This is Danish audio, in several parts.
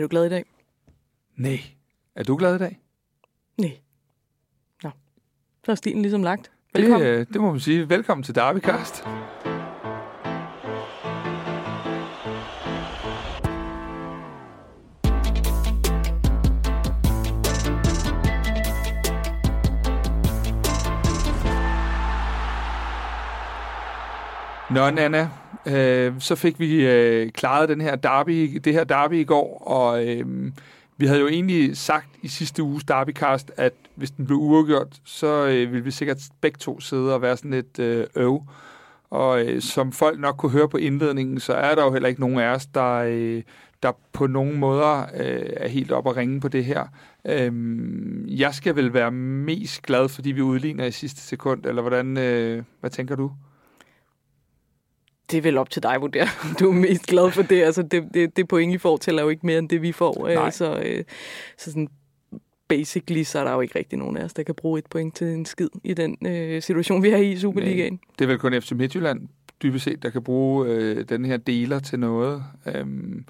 Er du glad i dag? Nej. Er du glad i dag? Nej. Nå. Så er stilen ligesom lagt. Det, Velkommen. øh, det må man sige. Velkommen til Derbycast. Nå, Nana, øh, så fik vi øh, klaret den her derby, det her derby i går, og øh, vi havde jo egentlig sagt i sidste uges derbycast, at hvis den blev uafgjort, så øh, ville vi sikkert begge to sidde og være sådan lidt øh, øv. Og øh, som folk nok kunne høre på indledningen, så er der jo heller ikke nogen af os, der, øh, der på nogen måder øh, er helt op at ringe på det her. Øh, jeg skal vel være mest glad, fordi vi udligner i sidste sekund, eller hvordan, øh, hvad tænker du? Det er vel op til dig at vurdere, om du er mest glad for det. Altså, det, det, det point, I får, tæller jo ikke mere end det, vi får. Nej. Øh, så, øh, så sådan basically, så er der jo ikke rigtig nogen af os, der kan bruge et point til en skid i den øh, situation, vi er i i Superligaen. Det er vel kun FC Midtjylland, dybest set, der kan bruge øh, den her deler til noget. Øhm,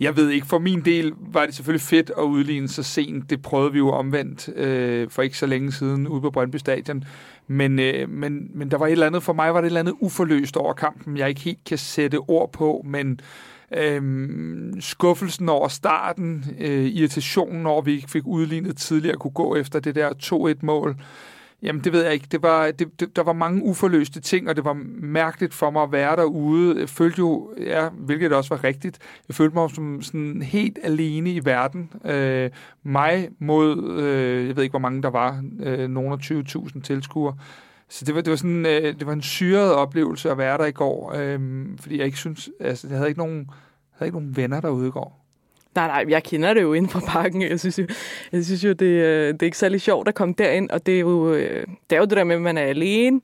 jeg ved ikke, for min del var det selvfølgelig fedt at udligne så sent. Det prøvede vi jo omvendt øh, for ikke så længe siden ude på Brøndby Stadion. Men, øh, men, men der var et eller andet, for mig var det et eller andet uforløst over kampen, jeg ikke helt kan sætte ord på, men Øhm, skuffelsen over starten, øh, irritationen over, at vi ikke fik udlignet tidligere at kunne gå efter det der 2-1-mål. Jamen, det ved jeg ikke. Det var, det, det, der var mange uforløste ting, og det var mærkeligt for mig at være derude. Jeg følte jo, ja, hvilket også var rigtigt, jeg følte mig som sådan helt alene i verden. Øh, mig mod, øh, jeg ved ikke, hvor mange der var, øh, nogen af 20.000 tilskuere. Så det var, det var sådan, øh, det var en syret oplevelse at være der i går, øh, fordi jeg ikke synes, altså, jeg havde ikke nogen, jeg havde ikke nogen venner derude i går. Nej, nej, jeg kender det jo inden for parken. Jeg synes jo, jeg synes jo det, øh, det er ikke særlig sjovt at komme derind, og det er jo øh, det, er jo det der med, at man er alene,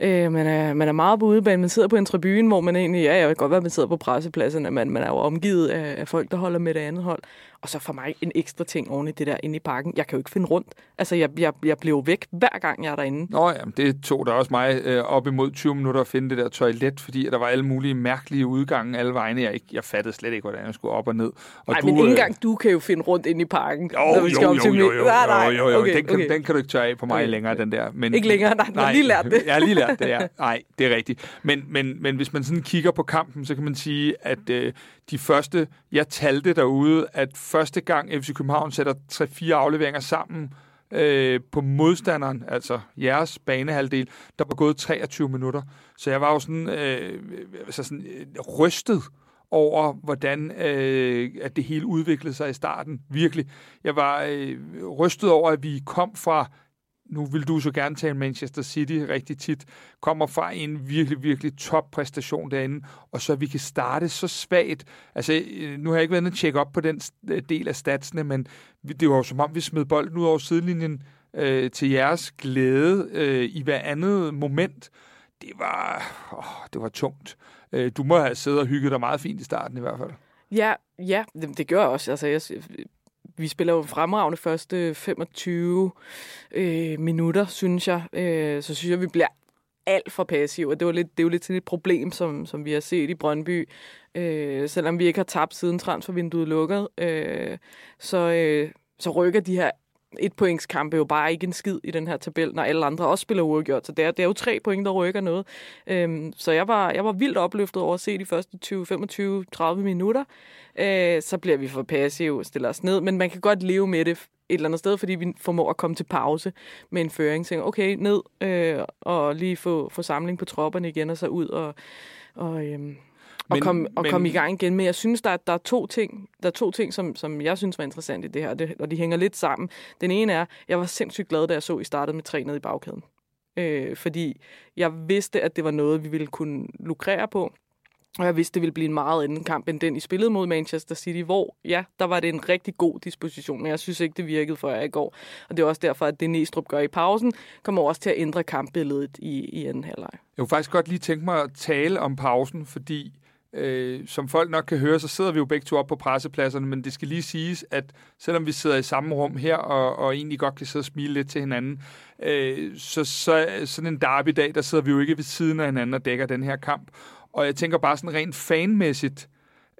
øh, man, er, man er meget på udebane, man sidder på en tribune, hvor man egentlig, ja, jeg kan godt være, at man sidder på pressepladserne. men man er jo omgivet af, af folk, der holder med det andet hold. Og så for mig en ekstra ting oven i det der inde i parken. Jeg kan jo ikke finde rundt. Altså, jeg, jeg, jeg jo væk hver gang, jeg er derinde. Nå ja, det tog der også mig øh, op imod 20 minutter at finde det der toilet, fordi der var alle mulige mærkelige udgange alle vegne. Jeg, ikke, jeg fattede slet ikke, hvordan jeg skulle op og ned. Og Nej, men ikke engang du kan jo finde rundt inde i parken. Jo, når vi skal jo, op jo, til jo, jo, Nej, nej, jo, jo, jo. okay, den, kan, okay. den kan du ikke tørre af på mig Okay. længere, den der. Men, Ikke længere, nej, du har lige lært det. Jeg har lige lært det, ja. Nej, det er rigtigt. Men, men, men hvis man sådan kigger på kampen, så kan man sige, at øh, de første, jeg talte derude, at første gang FC København sætter 3-4 afleveringer sammen øh, på modstanderen, altså jeres banehalvdel, der var gået 23 minutter. Så jeg var jo sådan, øh, altså sådan øh, rystet over, hvordan øh, at det hele udviklede sig i starten. Virkelig. Jeg var øh, rystet over, at vi kom fra nu vil du så gerne tale Manchester City rigtig tit, kommer fra en virkelig, virkelig top præstation derinde, og så vi kan starte så svagt. Altså, øh, nu har jeg ikke været inde og tjekke op på den øh, del af statsene, men det var jo som om, vi smed bolden ud over sidelinjen øh, til jeres glæde øh, i hver andet moment. Det var, åh, det var tungt. Øh, du må have siddet og hygget dig meget fint i starten i hvert fald. Ja, ja det, det gør jeg også. Altså, jeg, vi spiller jo fremragende første 25 øh, minutter, synes jeg. Øh, så synes jeg, vi bliver alt for passive, og det, var lidt, det er jo lidt sådan et problem, som, som vi har set i Brøndby. Øh, selvom vi ikke har tabt siden transfervinduet lukket, øh, så, øh, så rykker de her et points kampe jo bare ikke en skid i den her tabel, når alle andre også spiller uafgjort. Så det er, det er jo tre point, der rykker noget. Øhm, så jeg var, jeg var vildt opløftet over at se de første 20, 25, 30 minutter. Øh, så bliver vi for passive, stiller os ned, men man kan godt leve med det et eller andet sted, fordi vi formår at komme til pause med en føring. Så okay, ned øh, og lige få, få samling på tropperne igen, og så ud og, og, øhm, og Men- komme og men- komme i gang igen. Men jeg synes, der, er- der er to ting, der er to ting som, som jeg synes var interessant i det her, det, og de hænger lidt sammen. Den ene er, jeg var sindssygt glad, da jeg så, I startede med tre nede i bagkæden. Øh, fordi jeg vidste, at det var noget, vi ville kunne lukrere på. Og jeg vidste, det ville blive en meget anden kamp, end den, I spillede mod Manchester City, hvor, ja, der var det en rigtig god disposition, men jeg synes ikke, det virkede for jer i går. Og det er også derfor, at det Næstrup gør i pausen, kommer også til at ændre kampbilledet i, i anden halvleg. Jeg kunne faktisk godt lige tænke mig at tale om pausen, fordi øh, som folk nok kan høre, så sidder vi jo begge to op på pressepladserne, men det skal lige siges, at selvom vi sidder i samme rum her, og, og egentlig godt kan sidde og smile lidt til hinanden, øh, så, så sådan en derby-dag, der sidder vi jo ikke ved siden af hinanden og dækker den her kamp. Og jeg tænker bare sådan rent fanmæssigt,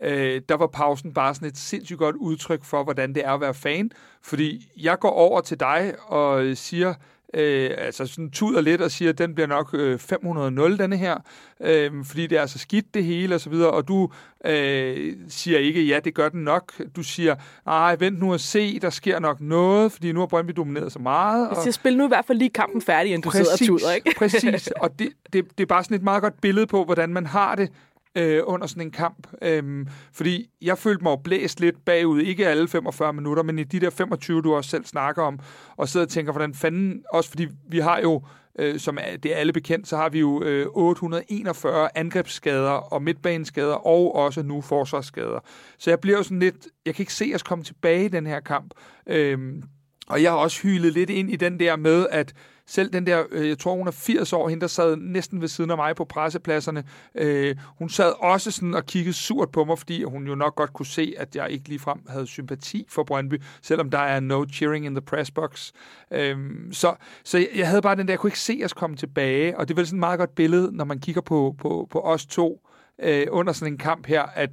øh, der var pausen bare sådan et sindssygt godt udtryk for, hvordan det er at være fan. Fordi jeg går over til dig og siger, øh, altså sådan tuder lidt og siger, at den bliver nok øh, 500-0, denne her, øh, fordi det er så skidt det hele og så videre, og du øh, siger ikke, ja, det gør den nok. Du siger, nej, vent nu og se, der sker nok noget, fordi nu har Brøndby domineret så meget. Jeg siger, spil nu i hvert fald lige kampen færdig, inden du præcis, sidder og tuder, ikke? præcis, og det, det, det er bare sådan et meget godt billede på, hvordan man har det, øh, under sådan en kamp. Øhm, fordi jeg følte mig blæst lidt bagud, ikke alle 45 minutter, men i de der 25, du også selv snakker om, og sidder og tænker, hvordan fanden, også fordi vi har jo, øh, som det er alle bekendt, så har vi jo øh, 841 angrebsskader og midtbaneskader, og også nu forsvarsskader. Så jeg bliver jo sådan lidt, jeg kan ikke se os komme tilbage i den her kamp. Øhm, og jeg har også hylet lidt ind i den der med, at selv den der, øh, jeg tror hun er 80 år, hende der sad næsten ved siden af mig på pressepladserne, øh, hun sad også sådan og kiggede surt på mig, fordi hun jo nok godt kunne se, at jeg ikke ligefrem havde sympati for Brøndby, selvom der er no cheering in the press box. Øh, så så jeg havde bare den der, jeg kunne ikke se os komme tilbage, og det er vel sådan et meget godt billede, når man kigger på, på, på os to øh, under sådan en kamp her, at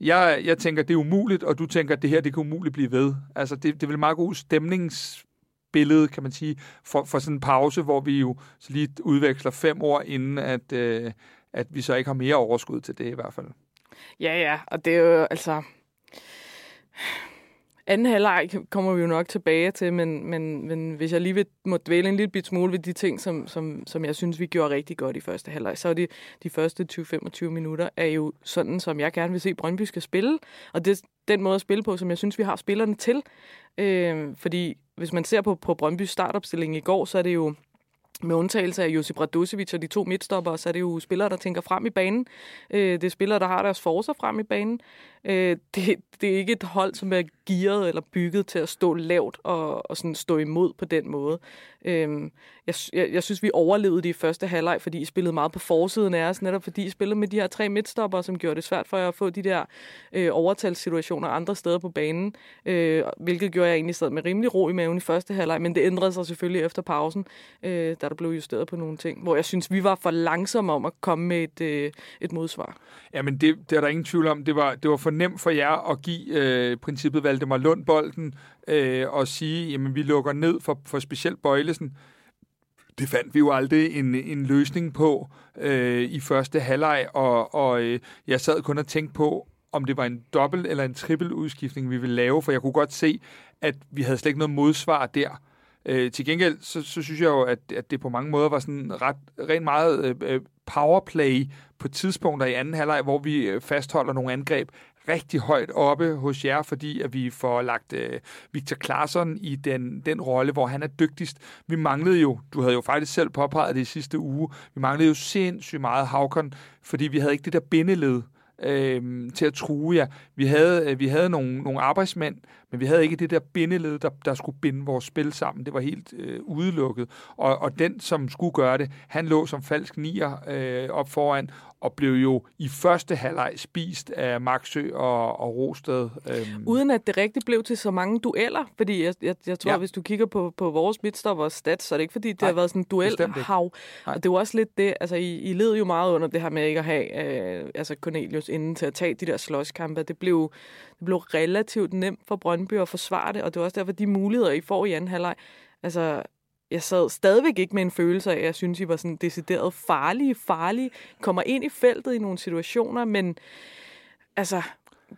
jeg, jeg tænker, det er umuligt, og du tænker, at det her det kan umuligt blive ved. Altså, det, det er vel meget god stemnings billede, kan man sige, for, for sådan en pause, hvor vi jo så lige udveksler fem år, inden at, øh, at vi så ikke har mere overskud til det i hvert fald. Ja, ja, og det er jo altså... Anden halvleg kommer vi jo nok tilbage til, men, men, men hvis jeg lige vil, må dvæle en lille bit smule ved de ting, som, som, som jeg synes, vi gjorde rigtig godt i første halvleg, så er de, de første 20-25 minutter er jo sådan, som jeg gerne vil se Brøndby skal spille. Og det er den måde at spille på, som jeg synes, vi har spillerne til. Øh, fordi hvis man ser på, på Brøndby startopstilling i går, så er det jo med undtagelse af Josip Radosevic og de to midtstopper, så er det jo spillere, der tænker frem i banen. Øh, det er spillere, der har deres forser frem i banen. Øh, det, det er ikke et hold, som er gearet eller bygget til at stå lavt og, og sådan stå imod på den måde. Øh, jeg, jeg, jeg synes, vi overlevede det i første halvleg, fordi I spillede meget på forsiden af os, netop fordi I spillede med de her tre midtstopper, som gjorde det svært for jer at få de der øh, overtalssituationer andre steder på banen, øh, hvilket gjorde jeg egentlig sad med rimelig ro i maven i første halvleg, men det ændrede sig selvfølgelig efter pausen, øh, da der blev justeret på nogle ting, hvor jeg synes, vi var for langsomme om at komme med et, øh, et modsvar. Ja, men det, det er der ingen tvivl om. Det var, det var for nemt for jer at give øh, princippet Valdemar Lund bolden øh, og sige, jamen vi lukker ned for, for specielt Bøjlesen. Det fandt vi jo aldrig en, en løsning på øh, i første halvleg, og, og øh, jeg sad kun og tænkte på, om det var en dobbelt eller en trippel udskiftning, vi ville lave, for jeg kunne godt se, at vi havde slet ikke noget modsvar der. Øh, til gengæld, så, så synes jeg jo, at, at det på mange måder var sådan ret, rent meget øh, øh powerplay på tidspunkter i anden halvleg, hvor vi øh, fastholder nogle angreb rigtig højt oppe hos jer, fordi at vi får lagt øh, Victor Claesson i den, den rolle, hvor han er dygtigst. Vi manglede jo, du havde jo faktisk selv påpeget det i sidste uge, vi manglede jo sindssygt meget Havkon, fordi vi havde ikke det der bindeled øh, til at true jer. Vi havde, øh, vi havde nogle, nogle arbejdsmænd, men vi havde ikke det der bindeled, der, der skulle binde vores spil sammen. Det var helt øh, udelukket. Og, og den, som skulle gøre det, han lå som falsk nier øh, op foran, og blev jo i første halvleg spist af Maxø og, og Rosted. Øhm. Uden at det rigtig blev til så mange dueller, fordi jeg, jeg, jeg tror, ja. hvis du kigger på, på vores midtstopper stats, så er det ikke fordi, det Nej, har været sådan en duelhav. Og det var også lidt det, altså I, I led jo meget under det her med ikke at have øh, altså Cornelius inden til at tage de der slåskampe. Det blev, det blev relativt nemt for Brøndby at forsvare det, og det var også derfor, de muligheder, I får i anden halvleg, altså jeg sad stadigvæk ikke med en følelse af, at jeg synes, I var sådan decideret farlige, farlige. Kommer ind i feltet i nogle situationer, men altså,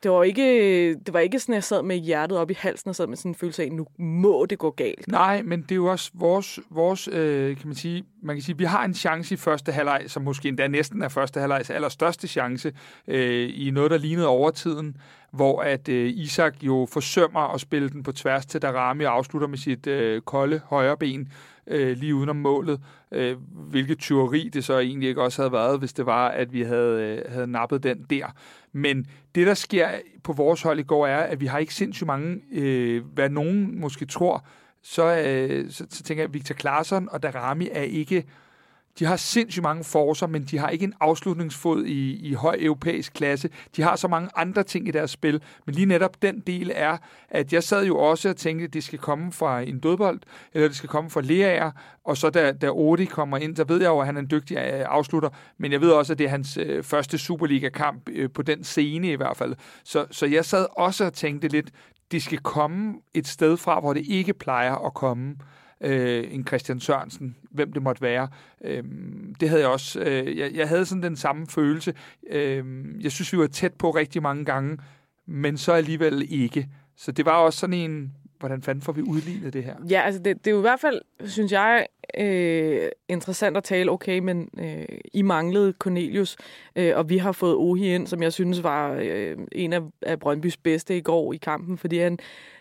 det var ikke, det var ikke sådan, at jeg sad med hjertet op i halsen og sad med sådan en følelse af, at nu må det gå galt. Nej, men det er jo også vores, vores øh, kan man sige, man kan sige, vi har en chance i første halvleg, som måske endda næsten er første halvlegs allerstørste chance, øh, i noget, der lignede overtiden, hvor at øh, Isak jo forsømmer at spille den på tværs til Darami og afslutter med sit øh, kolde højre ben øh, lige udenom målet. Øh, hvilket tyveri det så egentlig ikke også havde været, hvis det var, at vi havde, øh, havde nappet den der. Men det, der sker på vores hold i går, er, at vi har ikke sindssygt mange, øh, hvad nogen måske tror, så, øh, så, så tænker jeg, at Victor Claesson og Darami er ikke de har sindssygt mange forser, men de har ikke en afslutningsfod i, i høj europæisk klasse. De har så mange andre ting i deres spil, men lige netop den del er, at jeg sad jo også og tænkte, at det skal komme fra en dødbold, eller det skal komme fra Leaer, og så da, da Odi kommer ind, så ved jeg jo, at han er en dygtig øh, afslutter, men jeg ved også, at det er hans øh, første Superliga-kamp øh, på den scene i hvert fald. Så, så jeg sad også og tænkte lidt, det skal komme et sted fra, hvor det ikke plejer at komme øh, en Christian Sørensen, hvem det måtte være. Øh, det havde jeg også. Øh, jeg, jeg havde sådan den samme følelse. Øh, jeg synes, vi var tæt på rigtig mange gange, men så alligevel ikke. Så det var også sådan en, hvordan fanden får vi udlignet det her? Ja, altså det, det er jo i hvert fald, synes jeg, øh, interessant at tale, okay, men øh, I manglede Cornelius, øh, og vi har fået Ohi ind, som jeg synes var øh, en af, af Brøndbys bedste i går i kampen, fordi han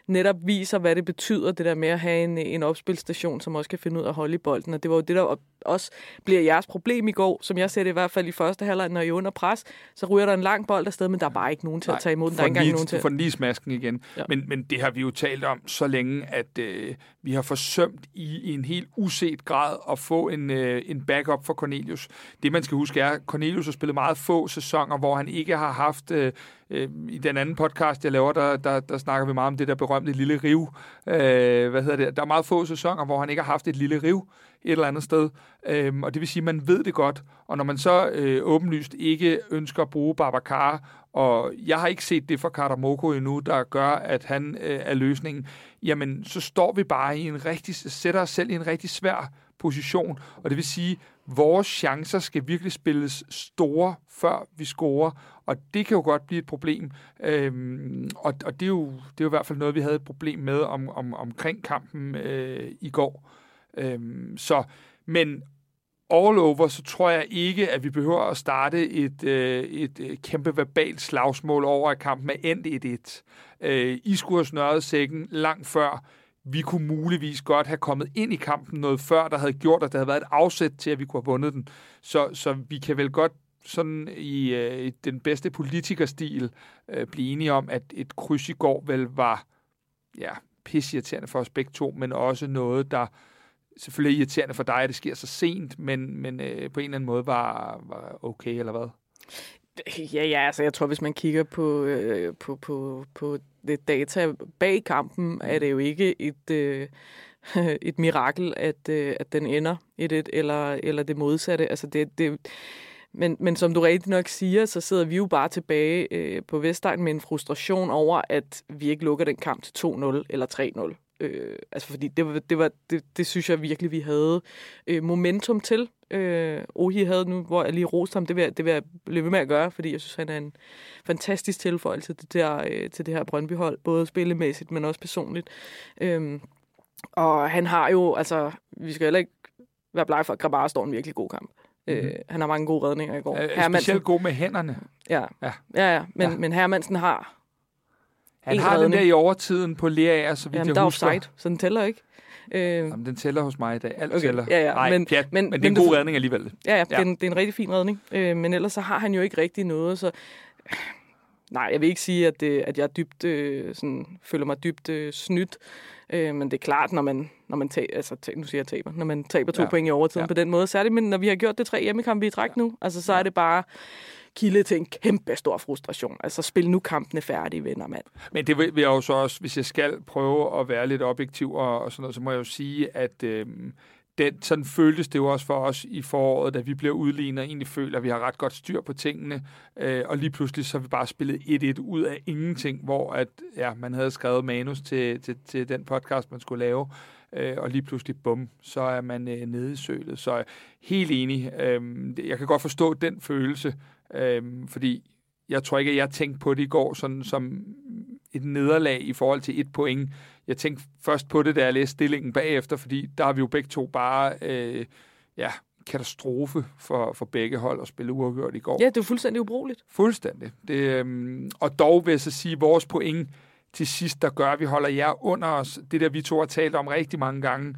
netop viser, hvad det betyder, det der med at have en, en opspilstation, som også kan finde ud af at holde i bolden. Og det var jo det, der også bliver jeres problem i går, som jeg ser det i hvert fald i første halvleg, når I er under pres, så ryger der en lang bold afsted, men der er bare ikke nogen til Nej, at tage imod den. Der er ikke engang nogen til. For lige smasken igen. Ja. Men, men det har vi jo talt om så længe, at øh, vi har forsømt i, i en helt uset grad at få en, øh, en backup for Cornelius. Det man skal huske er, at Cornelius har spillet meget få sæsoner, hvor han ikke har haft øh, øh, i den anden podcast, jeg laver, der, der, der snakker vi meget om det der berømte lille riv. Øh, hvad hedder det? Der er meget få sæsoner, hvor han ikke har haft et lille riv et eller andet sted. Øh, og det vil sige, at man ved det godt. Og når man så øh, åbenlyst ikke ønsker at bruge Babacar, og jeg har ikke set det fra Moko endnu, der gør, at han øh, er løsningen, jamen så står vi bare i en rigtig, sætter os selv i en rigtig svær position. Og det vil sige, vores chancer skal virkelig spilles store, før vi scorer, og det kan jo godt blive et problem. Øhm, og og det, er jo, det er jo i hvert fald noget, vi havde et problem med om, om, omkring kampen øh, i går. Øhm, så, men all over, så tror jeg ikke, at vi behøver at starte et, øh, et øh, kæmpe verbalt slagsmål over, at kampen er endt 1-1. Øh, I skulle have snørret sækken langt før vi kunne muligvis godt have kommet ind i kampen noget før, der havde gjort, at der havde været et afsæt til, at vi kunne have vundet den. Så, så vi kan vel godt sådan i, øh, i den bedste politikerstil øh, blive enige om, at et kryds i går vel var ja, pissirriterende for os begge to, men også noget, der selvfølgelig irriterende for dig, at det sker så sent, men, men øh, på en eller anden måde var, var okay, eller hvad? Ja, ja, altså jeg tror, hvis man kigger på, øh, på, på, på det data bag kampen, er det jo ikke et, øh, et mirakel, at, øh, at den ender 1-1, eller, eller det modsatte. Altså det, det, men, men som du rigtig nok siger, så sidder vi jo bare tilbage øh, på Vestegn med en frustration over, at vi ikke lukker den kamp til 2-0 eller 3-0. Øh, altså fordi det, det, var, det, det synes jeg virkelig, vi havde øh, momentum til. Øh, Ohi havde nu, hvor jeg lige roste ham, det vil, jeg, det vil jeg blive ved med at gøre, fordi jeg synes, han er en fantastisk tilføjelse til det, der, øh, til det her Brøndby-hold, både spillemæssigt, men også personligt. Øh, og han har jo, altså, vi skal heller ikke være blege for, at Grabara står en virkelig god kamp. Mm-hmm. Øh, han har mange gode redninger i går. Er specielt god med hænderne. Ja, ja, ja, ja. Men, ja. men Hermansen har han har den der i overtiden på Lerager, så vidt Jamen, jeg der husker. offside, så den tæller ikke. Øh, Jamen, den tæller hos mig i dag. Alt okay. tæller. Ja, ja. Nej, men, pjat, men, men det er en god redning alligevel. Ja, ja, ja. Det, er en, det er en rigtig fin redning. Øh, men ellers så har han jo ikke rigtig noget, så... Nej, jeg vil ikke sige, at, det, at jeg dybt, øh, sådan, føler mig dybt øh, snydt. Øh, men det er klart, når man, når man taber, altså, nu siger jeg taber, når man taber to ja. point i overtiden ja. på den måde, særligt men når vi har gjort det tre hjemmekampe i træk ja. nu, altså så ja. er det bare kilde til en kæmpe stor frustration. Altså, spil nu kampene færdige, venner, mand. Men det vil jeg jo så også, hvis jeg skal prøve at være lidt objektiv og, og sådan noget, så må jeg jo sige, at øh, den, sådan føltes det jo også for os i foråret, da vi blev udlignet, og egentlig føler, at vi har ret godt styr på tingene, øh, og lige pludselig så har vi bare spillet 1-1 ud af ingenting, hvor at, ja, man havde skrevet manus til, til, til den podcast, man skulle lave, øh, og lige pludselig, bum, så er man øh, nede i sølet. Så helt enig. Øh, jeg kan godt forstå den følelse, Øhm, fordi jeg tror ikke, at jeg tænkte på det i går sådan som et nederlag i forhold til et point. Jeg tænkte først på det, da jeg læste stillingen bagefter, fordi der har vi jo begge to bare øh, ja, katastrofe for, for begge hold at spille uafgjort i går. Ja, det er fuldstændig ubrugeligt. Fuldstændig. Det, øhm, og dog vil jeg så sige, at vores point til sidst, der gør, at vi holder jer under os. Det der, vi to har talt om rigtig mange gange,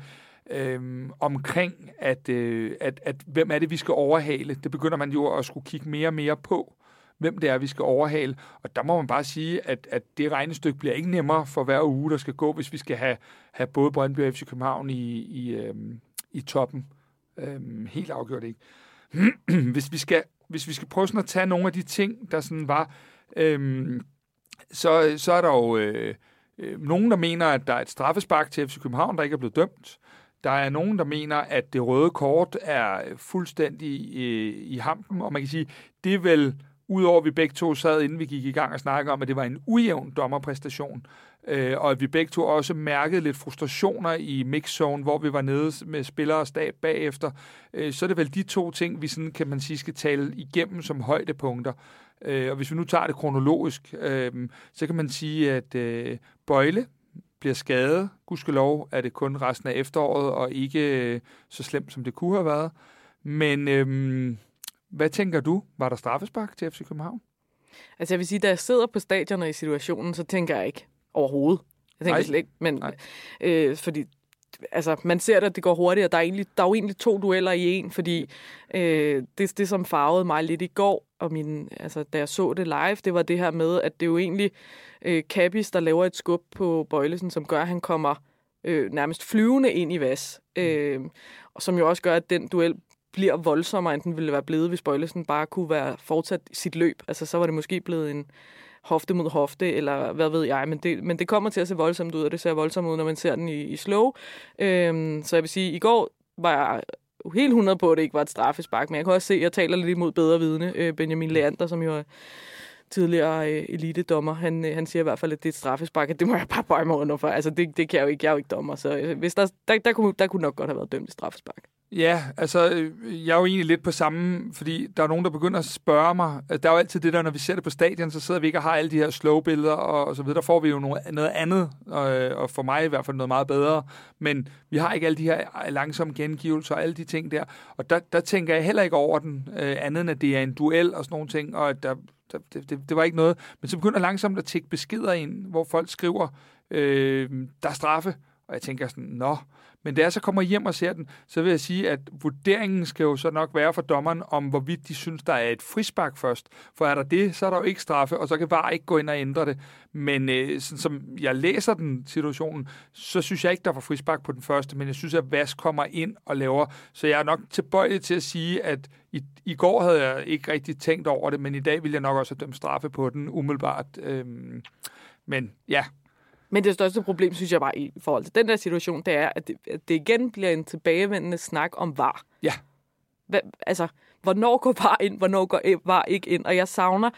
øhm, omkring, at, øh, at, at hvem er det, vi skal overhale. Det begynder man jo at skulle kigge mere og mere på, hvem det er, vi skal overhale. Og der må man bare sige, at, at det regnestykke bliver ikke nemmere for hver uge, der skal gå, hvis vi skal have, have både Brøndby og FC København i, i, øhm, i toppen. Øhm, helt afgjort ikke. hvis, vi skal, hvis vi skal prøve sådan at tage nogle af de ting, der sådan var, øhm, så, så er der jo øh, øh, nogen, der mener, at der er et straffespark til FC København, der ikke er blevet dømt. Der er nogen, der mener, at det røde kort er fuldstændig i, i hampen, og man kan sige, det er vel, udover at vi begge to sad, inden vi gik i gang og snakkede om, at det var en ujævn dommerpræstation, øh, og at vi begge to også mærkede lidt frustrationer i mixzone, hvor vi var nede med spillere og stab bagefter, øh, så er det vel de to ting, vi sådan, kan man sige, skal tale igennem som højdepunkter. Øh, og hvis vi nu tager det kronologisk, øh, så kan man sige, at øh, Bøjle bliver skadet. Gudskelov er det kun resten af efteråret, og ikke øh, så slemt, som det kunne have været. Men øh, hvad tænker du? Var der straffespark til FC København? Altså jeg vil sige, da jeg sidder på stadion og i situationen, så tænker jeg ikke overhovedet. Jeg tænker Nej. slet ikke, men Nej. øh, fordi altså, man ser det, at det går hurtigt, og der er, egentlig, der er jo egentlig to dueller i en, fordi øh, det, det, som farvede mig lidt i går, og min, altså, da jeg så det live, det var det her med, at det er jo egentlig øh, Kabis, der laver et skub på Bøjlesen, som gør, at han kommer øh, nærmest flyvende ind i vas. Øh, og som jo også gør, at den duel bliver voldsommere, end den ville være blevet, hvis Bøjlesen bare kunne være fortsat sit løb. Altså, så var det måske blevet en hofte mod hofte, eller hvad ved jeg, men det, men det kommer til at se voldsomt ud, og det ser voldsomt ud, når man ser den i, i slow. Øhm, så jeg vil sige, i går var jeg helt 100 på, at det ikke var et straffespark, men jeg kan også se, at jeg taler lidt imod bedre vidne. Øh, Benjamin Leander, som jo er tidligere øh, elitedommer, han, øh, han siger i hvert fald, at det er et straffespark, at det må jeg bare bøje mig under for. Altså, det, det kan jeg jo ikke, jeg er jo ikke dommer, så øh, hvis der, der, der, kunne, der kunne nok godt have været dømt et straffespark. Ja, altså, øh, jeg er jo egentlig lidt på samme, fordi der er nogen, der begynder at spørge mig. Altså, der er jo altid det der, når vi ser det på stadion, så sidder vi ikke og har alle de her slow-billeder og, og så videre. Der får vi jo noget, noget andet, og, og for mig i hvert fald noget meget bedre. Men vi har ikke alle de her langsomme gengivelser og alle de ting der. Og der, der tænker jeg heller ikke over den, øh, andet end at det er en duel og sådan nogle ting, og at der, der, det, det, det var ikke noget. Men så begynder langsomt at tække beskeder ind, hvor folk skriver, øh, der er straffe. Og jeg tænker sådan, nå. Men da jeg så kommer hjem og ser den, så vil jeg sige, at vurderingen skal jo så nok være for dommeren, om hvorvidt de synes, der er et frispark først. For er der det, så er der jo ikke straffe, og så kan bare ikke gå ind og ændre det. Men øh, sådan som jeg læser den situationen, så synes jeg ikke, der var frispark på den første, men jeg synes, at Vas kommer ind og laver. Så jeg er nok tilbøjelig til at sige, at i, i går havde jeg ikke rigtig tænkt over det, men i dag vil jeg nok også have dømt straffe på den umiddelbart. Øhm, men ja, men det største problem, synes jeg bare i forhold til den der situation, det er, at det, at det igen bliver en tilbagevendende snak om var. Ja. Hvad, altså, hvornår går var ind, hvornår går var ikke ind? Og jeg savner,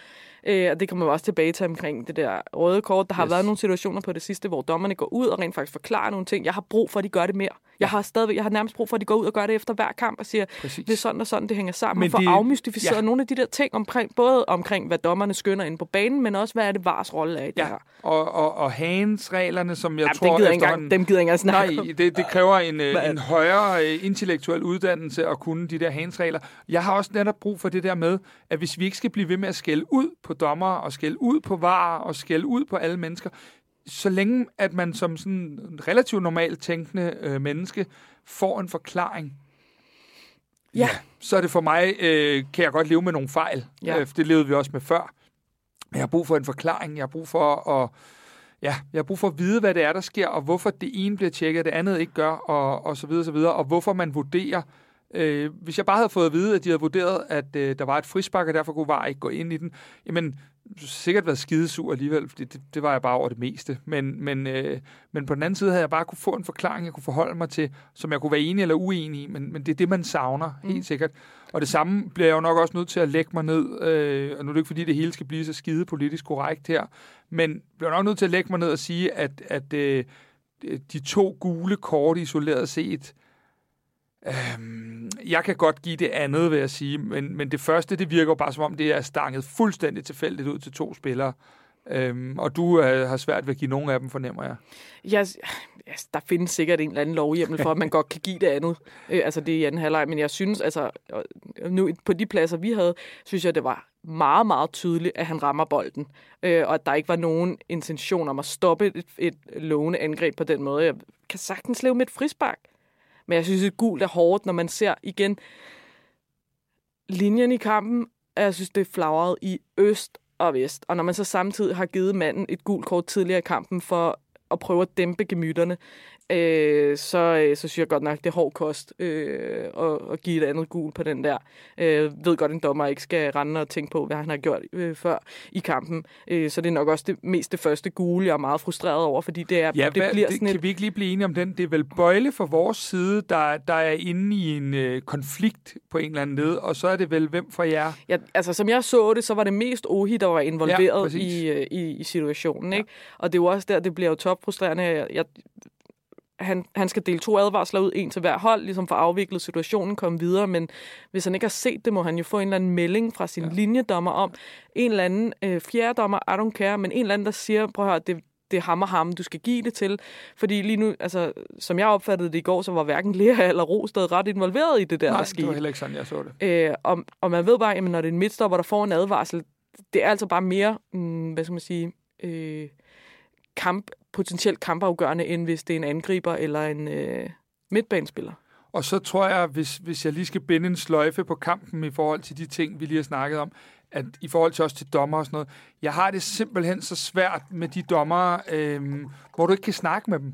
øh, og det kommer vi også tilbage til omkring det der røde kort, der har Yes. været nogle situationer på det sidste, hvor dommerne går ud og rent faktisk forklarer nogle ting. Jeg har brug for, at de gør det mere. Jeg har stadigvæk, jeg har nærmest brug for, at de går ud og gør det efter hver kamp og siger, præcis. det er sådan og sådan, det hænger sammen. Men for det- at afmystificere ja. ja. nogle af de der ting, omkring, både omkring, hvad dommerne skynder inde på banen, men også, hvad er det VARs rolle er i det Ja, her. og, og, og Hans-reglerne, som jeg Jamen, tror dem, gider engang, dem gider ikke engang snakke. Nej, det, det kræver en, øh, Hvad en det? højere øh, intellektuel uddannelse at kunne de der Hans-regler. Jeg har også netop brug for det der med, at hvis vi ikke skal blive ved med at skælde ud på dommer og skælde ud på varer og skælde ud på alle mennesker, så længe at man som sådan en relativt normalt tænkende øh, menneske får en forklaring, Ja. så er det for mig, øh, kan jeg godt leve med nogle fejl. Ja. Øh, det levede vi også med før. Men jeg har brug for en forklaring. Jeg har brug for at, ja, jeg har brug for at vide, hvad det er, der sker, og hvorfor det ene bliver tjekket, det andet ikke gør, og, og så videre, så videre, og hvorfor man vurderer. Øh, hvis jeg bare havde fået at vide, at de havde vurderet, at øh, der var et frispark, og derfor kunne VAR ikke gå ind i den, jamen, sikkert været skidesur alligevel, fordi det, det var jeg bare over det meste. Men, men, øh, men på den anden side havde jeg bare kunne få en forklaring, jeg kunne forholde mig til, som jeg kunne være enig eller uenig i, men, men det er det, man savner, mm. helt sikkert. Og det samme bliver jeg jo nok også nødt til at lægge mig ned, øh, og nu er det ikke fordi, det hele skal blive så skide politisk korrekt her, men bliver nok nødt til at lægge mig ned og sige, at, at øh, de to gule kort isoleret set, Øhm, jeg kan godt give det andet, vil jeg sige, men, men det første, det virker bare som om, det er stanget fuldstændig tilfældigt ud til to spillere. Øhm, og du øh, har svært ved at give nogen af dem, fornemmer jeg. Ja, yes, der findes sikkert en eller anden lovhjemmel for, at man godt kan give det andet. Øh, altså det er i anden halvleg, men jeg synes, altså øh, nu på de pladser, vi havde, synes jeg, det var meget, meget tydeligt, at han rammer bolden. Øh, og at der ikke var nogen intention om at stoppe et, et lovende angreb på den måde. Jeg kan sagtens leve med et frispark. Men jeg synes, at gult er hårdt, når man ser igen linjen i kampen. Jeg synes, det er flagret i øst og vest. Og når man så samtidig har givet manden et gult kort tidligere i kampen for at prøve at dæmpe gemytterne, øh, så, øh, så synes jeg godt nok, det er hård kost øh, at, at give et andet gul på den der. Øh, ved godt, en dommer ikke skal rende og tænke på, hvad han har gjort øh, før i kampen. Øh, så det er nok også det mest det første gule, jeg er meget frustreret over, fordi det, er, ja, det hvad, bliver det, sådan kan et... vi ikke lige blive enige om den? Det er vel Bøjle fra vores side, der, der er inde i en øh, konflikt på en eller anden led, og så er det vel hvem fra jer? Ja, altså, som jeg så det, så var det mest Ohi, der var involveret Ja, præcis. i, øh, i, i situationen. Ikke? Og det er jo også der, det bliver jo topfrustrerende. Jeg, jeg, han, han skal dele to advarsler ud, en til hver hold, ligesom for at afvikle situationen, komme videre, men hvis han ikke har set det, må han jo få en eller anden melding fra sin ja. linjedommer om, en eller anden øh, fjerdommer, I don't care, men en eller anden, der siger, prøv at høre, det, det er ham og ham, du skal give det til. Fordi lige nu, altså, som jeg opfattede det i går, så var hverken Lea eller Rosted ret involveret i det der, Nej, der det skete. var heller ikke sådan, jeg så det. Øh, og, og man ved bare, at når det er en midtstopper, der får en advarsel, det er altså bare mere, mm, hvad skal man sige, øh, kamp, potentielt kampafgørende, end hvis det er en angriber eller en øh, midtbanespiller. Og så tror jeg, hvis, hvis jeg lige skal binde en sløjfe på kampen i forhold til de ting, vi lige har snakket om, at i forhold til også til dommer og sådan noget, jeg har det simpelthen så svært med de dommer, øhm, hvor du ikke kan snakke med dem.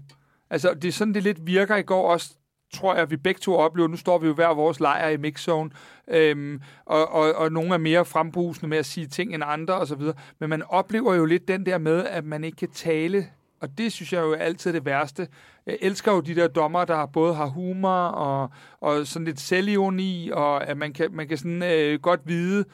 Altså, det er sådan, det lidt virker i går også, tror jeg, vi begge to oplever. Nu står vi jo hver vores lejr i mixzone, øhm, og, og, og nogle er mere frembrusende med at sige ting end andre osv. Men man oplever jo lidt den der med, at man ikke kan tale og det synes jeg jo er altid det værste. Jeg elsker jo de der dommer, der både har humor og, og sådan lidt selvironi, og at man kan, man kan sådan øh, godt vide,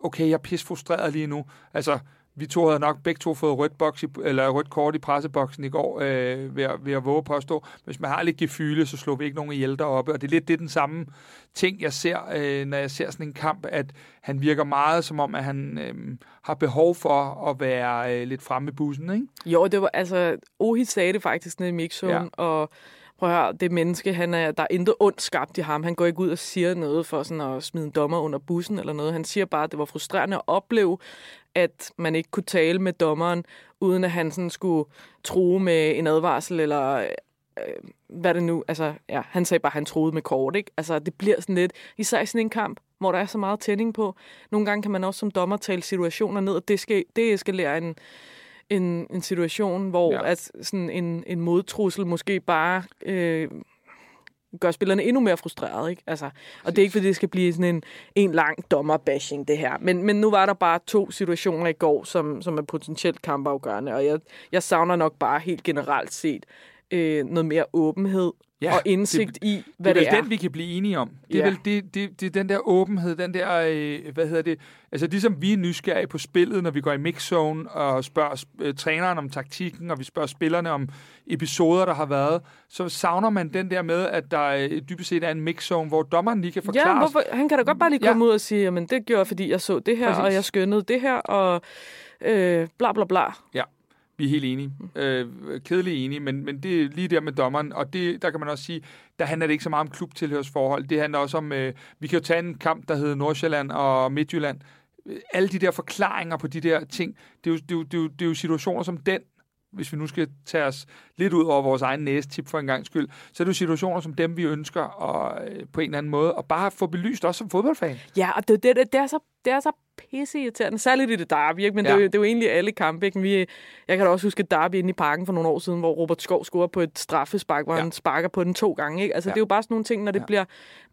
okay, jeg er pis frustreret lige nu. Altså, vi to havde nok begge to fået rødt, boks i, eller rødt kort i presseboksen i går, øh, ved, at, ved at våge at påstå. Hvis man har lidt gefyle, så slår vi ikke nogen ihjel deroppe. Og det er lidt det er den samme ting, jeg ser, øh, når jeg ser sådan en kamp, at han virker meget som om, at han øh, har behov for at være øh, lidt fremme i bussen, ikke? Jo, det var, altså, Ohi sagde det faktisk nede i mixzone, Ja. og prøv at høre, det menneske, han er, der er intet ondt skabt i ham. Han går ikke ud og siger noget for sådan at smide en dommer under bussen eller noget. Han siger bare, at det var frustrerende at opleve, at man ikke kunne tale med dommeren, uden at han sådan skulle true med en advarsel eller øh, hvad det nu, altså, ja, han sagde bare, at han troede med kort, ikke? Altså, det bliver sådan lidt, især i sådan en kamp, hvor der er så meget tænding på. Nogle gange kan man også som dommer tale situationer ned, og det, skal, det eskalerer en, en, en situation, hvor Ja. at sådan en, en modtrussel måske bare øh, gør spillerne endnu mere frustrerede. Ikke? Altså, og det er ikke, fordi det skal blive sådan en, en lang dommerbashing, det her. Men, men nu var der bare to situationer i går, som, som er potentielt kampafgørende, og jeg, jeg savner nok bare helt generelt set øh, noget mere åbenhed Ja, ja, og indsigt det- i, hvad det det er er. vel den, vi kan blive enige om. Det er Ja. vel det, det, det er den der åbenhed, den der, øh, hvad hedder det, altså ligesom vi er nysgerrige på spillet, når vi går i mixzone og spørger øh, træneren om taktikken, og vi spørger spillerne om episoder, der har været, så savner man den der med, at der øh, dybest set er en mixzone, hvor dommeren lige kan forklare Ja, hvorfor, han kan da godt bare lige Ja. komme ud og sige, jamen det gjorde jeg, fordi jeg så det her, Præcis. og jeg skønnede det her, og øh, bla bla bla. Vi er helt enige. Øh, kedelig enige, men, men det er lige der med dommeren, og det, der kan man også sige, der handler det ikke så meget om klubtilhørsforhold. Det handler også om, øh, vi kan jo tage en kamp, der hedder Nordsjælland og Midtjylland. Øh, alle de der forklaringer på de der ting, det er jo, det er jo, det er jo, det er jo situationer som den, hvis vi nu skal tage os lidt ud over vores egen næstip for en gang skyld, så er det jo situationer som dem, vi ønsker og, øh, på en eller anden måde, og bare få belyst også som fodboldfan. Ja, og det, det, det, det er så, det er så pisseirriterende, særligt i det derby, ikke? men ja. Det, er jo- det er jo egentlig alle kampe. Ikke? Vi, jeg kan da også huske et derby inde i parken for nogle år siden, hvor Robert Skov scorer på et straffespark, hvor Ja. han sparker på den to gange. Ikke? Altså, Ja. Det er jo bare sådan nogle ting, når det Ja. bliver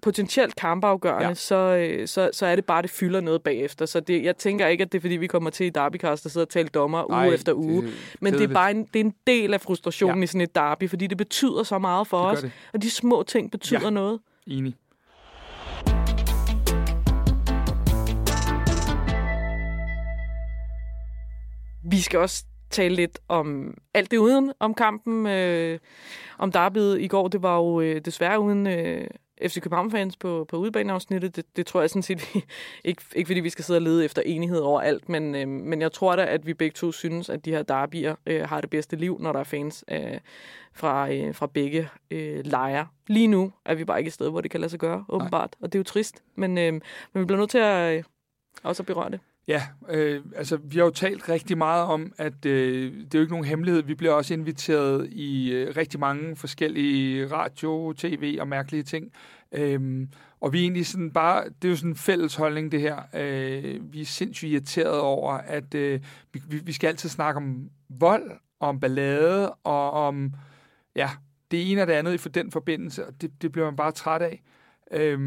potentielt kampafgørende, Ja. så, øh, så, så er det bare, det fylder noget bagefter. Så det, jeg tænker ikke, at det er, fordi vi kommer til i derbycast og sidder og taler dommer uge efter uge. det Men det er bare en, det er en del af frustrationen Ja. i sådan et derby, fordi det betyder så meget for Det os. det. Og de små ting betyder ja. noget. Enig. Vi skal også tale lidt om alt det uden om kampen. Øh, om derbyet i går, det var jo øh, desværre uden øh, FC København-fans på, på udebaneafsnittet. Det, det tror jeg sådan set, vi, ikke, ikke fordi vi skal sidde og lede efter enighed over alt, men, øh, men jeg tror da, at vi begge to synes, at de her derbyer øh, har det bedste liv, når der er fans øh, fra, øh, fra begge øh, lejre. Lige nu er vi bare ikke et sted, hvor det kan lade sig gøre, åbenbart. Og det er jo trist, men, øh, men vi bliver nødt til at øh, også at berøre det. Ja, øh, altså vi har jo talt rigtig meget om, at øh, det er jo ikke nogen hemmelighed. Vi bliver også inviteret i øh, rigtig mange forskellige radio, tv og mærkelige ting. Øh, og vi er egentlig sådan bare, det er jo sådan en fælles holdning det her. Øh, vi er sindssygt irriteret over, at øh, vi, vi- skal altid snakke om vold og om ballade, og om ja, det ene og det andet i for den forbindelse, og det, det bliver man bare træt af. Øh,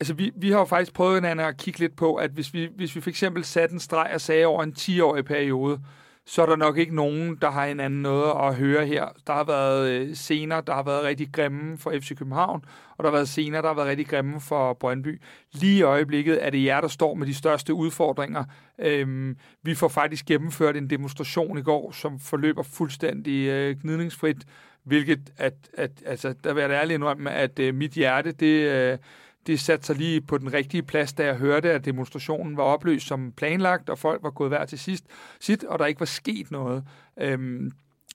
altså, vi, vi har jo faktisk prøvet hinanden at kigge lidt på, at hvis vi, hvis vi for eksempel satte en streg og sagde over en 10-årig periode, så er der nok ikke nogen, der har en anden noget at høre her. Der har været øh, scener, der har været rigtig grimme for FC København, og der har været scener, der har været rigtig grimme for Brøndby. Lige i øjeblikket er det jer, der står med de største udfordringer. Øhm, vi får faktisk gennemført en demonstration i går, som forløber fuldstændig øh, gnidningsfrit, hvilket, at, at, altså, der vil jeg ærlig indrømme, at øh, mit hjerte, det... Øh, det satte sig lige på den rigtige plads, da jeg hørte, at demonstrationen var opløst som planlagt, og folk var gået hver til sidst, sit, og der ikke var sket noget. Øhm,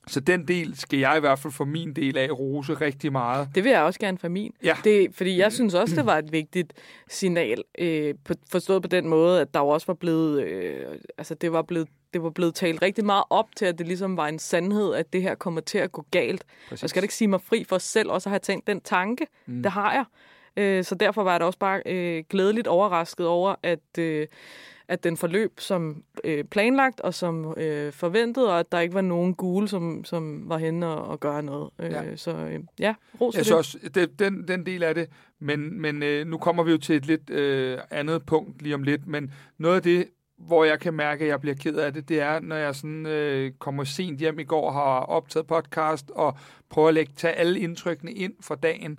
så den del skal jeg i hvert fald for min del af rose rigtig meget. Det vil jeg også gerne for min. Ja. Det, fordi jeg synes også, det var et vigtigt signal, øh, på, forstået på den måde, at der jo også var blevet, øh, altså det var blevet det var blevet talt rigtig meget op til, at det ligesom var en sandhed, at det her kommer til at gå galt. Præcis. Jeg skal da ikke sige mig fri for selv også at have tænkt den tanke. Mm. Det har jeg. Øh, så derfor var jeg da også bare øh, glædeligt overrasket over, at, øh, at den forløb som øh, planlagt og som øh, forventet, og at der ikke var nogen gule, som, som var henne og, og gøre noget. Øh, ja. Så øh, ja, ros Jeg synes også, det, den, den del af det, men, men øh, nu kommer vi jo til et lidt øh, andet punkt lige om lidt, men noget af det, hvor jeg kan mærke, at jeg bliver ked af det, det er, når jeg sådan øh, kommer sent hjem i går, har optaget podcast og prøver at lægge, tage alle indtrykkene ind for dagen,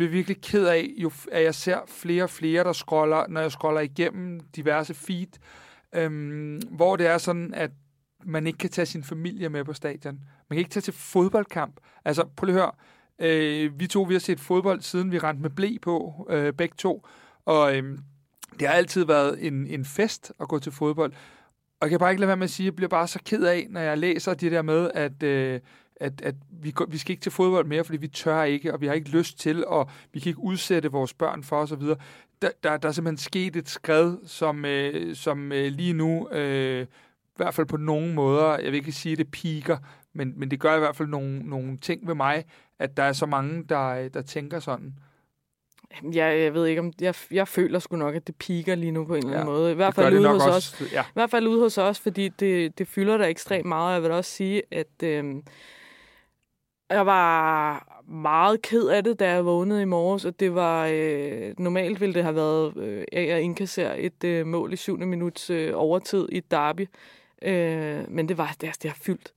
bliver virkelig ked af, jo, at jeg ser flere og flere, der scroller, når jeg scroller igennem diverse feed, øhm, hvor det er sådan, at man ikke kan tage sin familie med på stadion. Man kan ikke tage til fodboldkamp. Altså, prøv lige at høre. Øh, vi to, vi har set fodbold, siden vi rent med blæ på, øh, begge to. Og øh, det har altid været en, en fest at gå til fodbold. Og jeg kan bare ikke lade være med at sige, at jeg bliver bare så ked af, når jeg læser det der med, at, øh, at, at vi, vi skal ikke til fodbold mere, fordi vi tør ikke, og vi har ikke lyst til, og vi kan ikke udsætte vores børn for osv. Der, der, der er simpelthen sket et skred, som, øh, som øh, lige nu, øh, i hvert fald på nogle måder, jeg vil ikke sige, at det piker, men, men det gør i hvert fald nogle, nogle ting ved mig, at der er så mange, der, der tænker sådan. Ja, jeg ved ikke om... Jeg, jeg føler sgu nok, at det piker lige nu på en eller anden måde. I hvert fald ude hos også, os. Ja. I hvert fald ude hos os, fordi det, det fylder der ekstremt meget. Jeg vil også sige, at... Øh, jeg var meget ked af det, da jeg vågnede i morges, og det var, øh, normalt ville det have været øh, at indkassere et øh, mål i syvende minuts øh, overtid i et derby, øh, men det var, det, det har fyldt,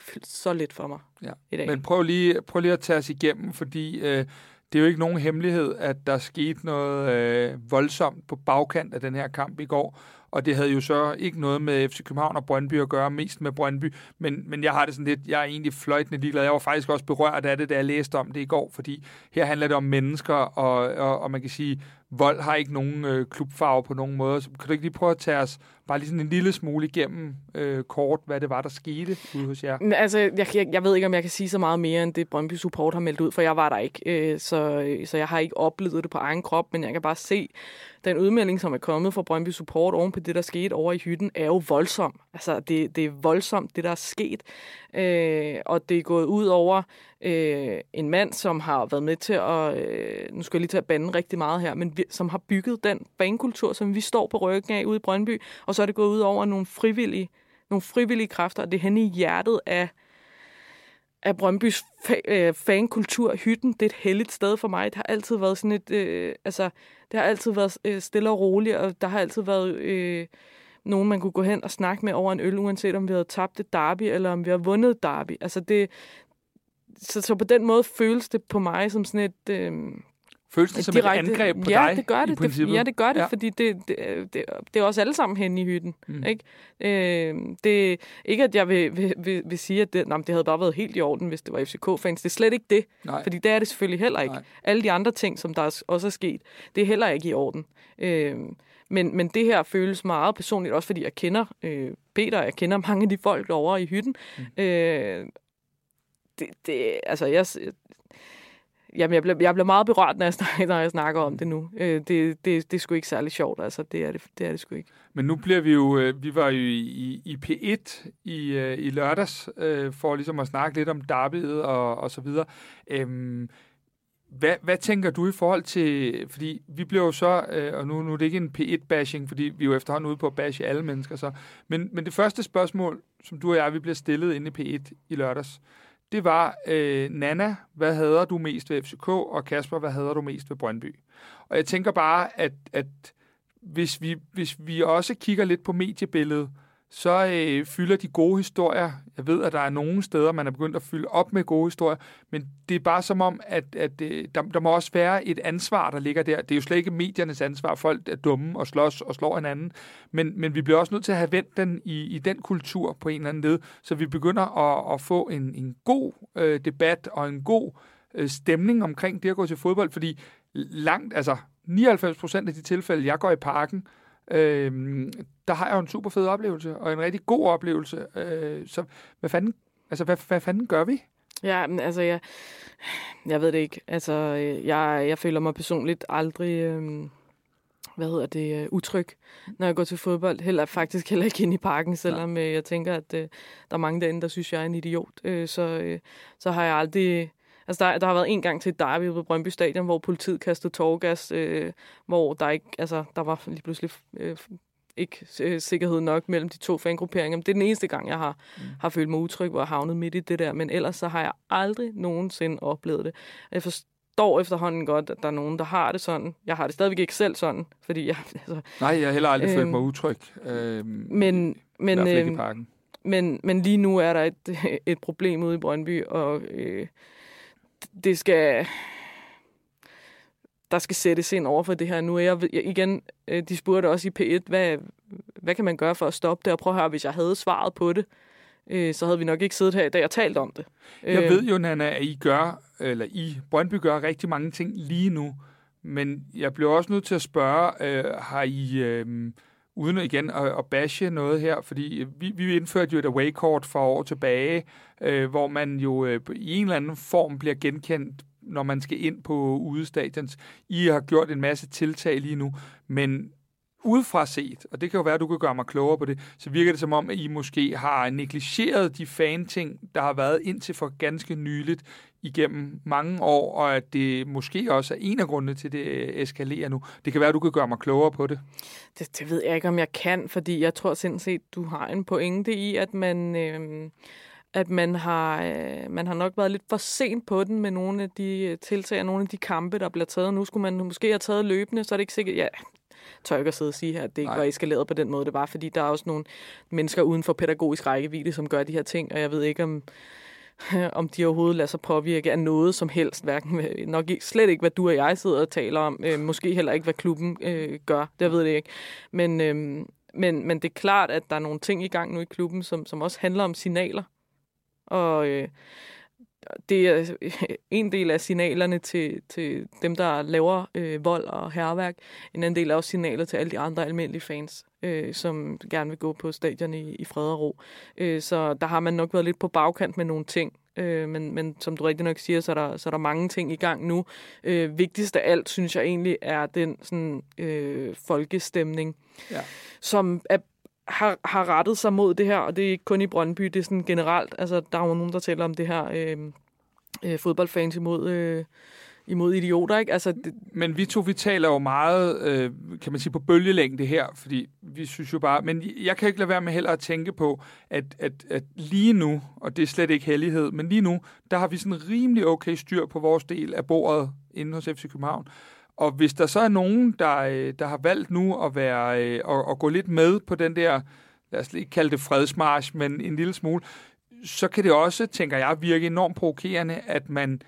fyldt så lidt for mig ja. i dag. Men prøv lige, prøv lige at tage os igennem, fordi øh, det er jo ikke nogen hemmelighed, at der skete noget øh, voldsomt på bagkant af den her kamp i går, og det havde jo så ikke noget med FC København og Brøndby at gøre, mest med Brøndby, men, men jeg har det sådan lidt, jeg er egentlig fløjtende ligeglad. Jeg var faktisk også berørt af det, da jeg læste om det i går, fordi her handler det om mennesker, og, og, og man kan sige, vold har ikke nogen øh, klubfarve på nogen måde. Så kan du ikke lige prøve at tage os bare lige sådan en lille smule igennem øh, kort, hvad det var, der skete ude hos jer? Altså, jeg, jeg, jeg ved ikke, om jeg kan sige så meget mere, end det Brøndby Support har meldt ud, for jeg var der ikke. Øh, så, øh, så jeg har ikke oplevet det på egen krop, men jeg kan bare se, den udmelding, som er kommet fra Brøndby Support oven på det, der skete over i hytten, er jo voldsom. Altså, det, det er voldsomt, det der er sket. Øh, og det er gået ud over øh, en mand, som har været med til at, øh, nu skal jeg lige til at bande rigtig meget her, men vi, som har bygget den banekultur, som vi står på ryggen af ude i Brøndby, og så er det gået ud over nogle frivillige, nogle frivillige kræfter, og det er henne i hjertet af, af Brøndbys fa- øh, fankultur. Hytten, det er et heldigt sted for mig. Det har altid været sådan et, øh, altså, det har altid været øh, stille og roligt, og der har altid været øh, nogen, man kunne gå hen og snakke med over en øl, uanset om vi havde tabt et derby, eller om vi har vundet derby. Altså det, så, så på den måde føles det på mig som sådan et... Øh, Føles det som direkte, et angreb på ja, dig? Det gør det, det, ja, det gør det, ja. fordi det, det, det, det er også alle sammen henne i hytten. Mm. Ikke? Øh, det, ikke at jeg vil, vil, vil, vil sige, at det, nej, det havde bare været helt i orden, hvis det var FCK-fans. Det er slet ikke det, nej. fordi det er det selvfølgelig heller ikke. Nej. Alle de andre ting, som der også er sket, det er heller ikke i orden. Øh, men, men det her føles meget personligt, også fordi jeg kender øh, Peter, jeg kender mange af de folk over i hytten. Mm. Øh, det, det, altså, jeg, Jamen, jeg bliver, jeg bliver meget berørt, når jeg snakker, når jeg snakker om det nu. Øh, det, det, det er sgu ikke særlig sjovt, altså. Det er det, det, er det sgu ikke. Men nu bliver vi jo, øh, vi var jo i, i P1 i, øh, i lørdags, øh, for ligesom at snakke lidt om derbyet og, og så videre. Øhm, hvad, hvad tænker du i forhold til, fordi vi blev jo så, øh, og nu, nu er det ikke en P1-bashing, fordi vi er jo efterhånden ude på at bashe alle mennesker, så, men, men det første spørgsmål, som du og jeg, vi bliver stillet inde i P1 i lørdags, det var, øh, Nana, hvad hader du mest ved FCK, og Kasper, hvad hader du mest ved Brøndby? Og jeg tænker bare, at, at hvis, vi, hvis vi også kigger lidt på mediebilledet, så øh, fylder de gode historier. Jeg ved, at der er nogle steder, man er begyndt at fylde op med gode historier, men det er bare som om, at, at øh, der, der må også være et ansvar, der ligger der. Det er jo slet ikke mediernes ansvar. Folk er dumme og slås og slår hinanden. Men, men vi bliver også nødt til at have vendt den i, i den kultur på en eller anden led, så vi begynder at, at få en, en god øh, debat og en god øh, stemning omkring det at gå til fodbold, fordi langt, altså 99 procent af de tilfælde, jeg går i parken, øh, der har jeg jo en super fed oplevelse, og en rigtig god oplevelse. Øh, så hvad fanden, altså, hvad, hvad fanden gør vi? Ja, men altså, jeg, jeg ved det ikke. Altså, jeg, jeg føler mig personligt aldrig, øh, hvad hedder det, øh, utryg, når jeg går til fodbold. Heller faktisk heller ikke ind i parken, selvom ja. øh, jeg tænker, at øh, der er mange derinde, der synes, jeg er en idiot. Øh, så, øh, så har jeg aldrig Altså, der, der har været en gang til et derby på Brøndby Stadion, hvor politiet kastede tårgas, øh, hvor der ikke, altså, der var lige pludselig øh, ikke øh, sikkerhed nok mellem de to fangrupperinger. Men det er den eneste gang, jeg har, mm. har følt mig utryg, hvor jeg havnet midt i det der. Men ellers så har jeg aldrig nogensinde oplevet det. Jeg forstår efterhånden godt, at der er nogen, der har det sådan. Jeg har det stadigvæk ikke selv sådan, fordi jeg... Altså, Nej, jeg har heller aldrig øh, følt mig utryg. Øh, men, men, øh, men, men lige nu er der et, et problem ude i Brøndby, og... Øh, det skal der skal sættes ind over for det her. Nu er jeg, igen, øh, de spurgte også i P1, hvad, hvad kan man gøre for at stoppe det? Og prøv at høre, hvis jeg havde svaret på det, øh, så havde vi nok ikke siddet her i dag og talt om det. Jeg øh, ved jo, Nana, at I gør, eller I, Brøndby gør rigtig mange ting lige nu, men jeg bliver også nødt til at spørge, øh, har I, øh, uden igen at, at bashe noget her, fordi øh, vi, vi indførte jo et away-kort for år tilbage, øh, hvor man jo øh, i en eller anden form bliver genkendt, når man skal ind på udestadions. I har gjort en masse tiltag lige nu, men udefra set, og det kan jo være, at du kan gøre mig klogere på det, så virker det som om, at I måske har negligeret de fan-ting, der har været indtil for ganske nyligt igennem mange år, og at det måske også er en af grundene til, det eskalerer nu. Det kan være, at du kan gøre mig klogere på det. Det, det ved jeg ikke, om jeg kan, fordi jeg tror sindssygt, du har en pointe i, at man... Øh at man har, øh, man har nok været lidt for sent på den med nogle af de øh, tiltag og nogle af de kampe, der bliver taget. Nu skulle man måske have taget løbende, så er det ikke sikkert... Ja, tør ikke at sidde og sige her, at det ikke Nej. var eskaleret på den måde, det var, fordi der er også nogle mennesker uden for pædagogisk rækkevidde, som gør de her ting, og jeg ved ikke, om, om de overhovedet lader sig påvirke af noget som helst, hverken nok slet ikke, hvad du og jeg sidder og taler om, øh, måske heller ikke, hvad klubben øh, gør, det ved jeg ikke. Men, øh, men, men det er klart, at der er nogle ting i gang nu i klubben, som, som også handler om signaler, og øh, det er en del af signalerne til, til dem, der laver øh, vold og herværk. En anden del er også signaler til alle de andre almindelige fans, øh, som gerne vil gå på stadion i, i fred og ro. Øh, så der har man nok været lidt på bagkant med nogle ting. Øh, men, men som du rigtig nok siger, så er der, så er der mange ting i gang nu. Øh, vigtigst af alt, synes jeg egentlig, er den sådan, øh, folkestemning, ja. som er har, har rettet sig mod det her, og det er ikke kun i Brøndby, det er sådan generelt. Altså, der er jo nogen, der taler om det her øh, øh, fodboldfans imod, øh, imod idioter, ikke? Altså, det... Men vi to, vi taler jo meget, øh, kan man sige, på bølgelængde her, fordi vi synes jo bare... Men jeg kan ikke lade være med heller at tænke på, at, at, at lige nu, og det er slet ikke heldighed, men lige nu, der har vi sådan rimelig okay styr på vores del af bordet inde hos FC København. Og hvis der så er nogen, der, øh, der har valgt nu at, være, øh, at, at gå lidt med på den der, lad os ikke kalde det fredsmarsch, men en lille smule, så kan det også, tænker jeg, virke enormt provokerende, at man,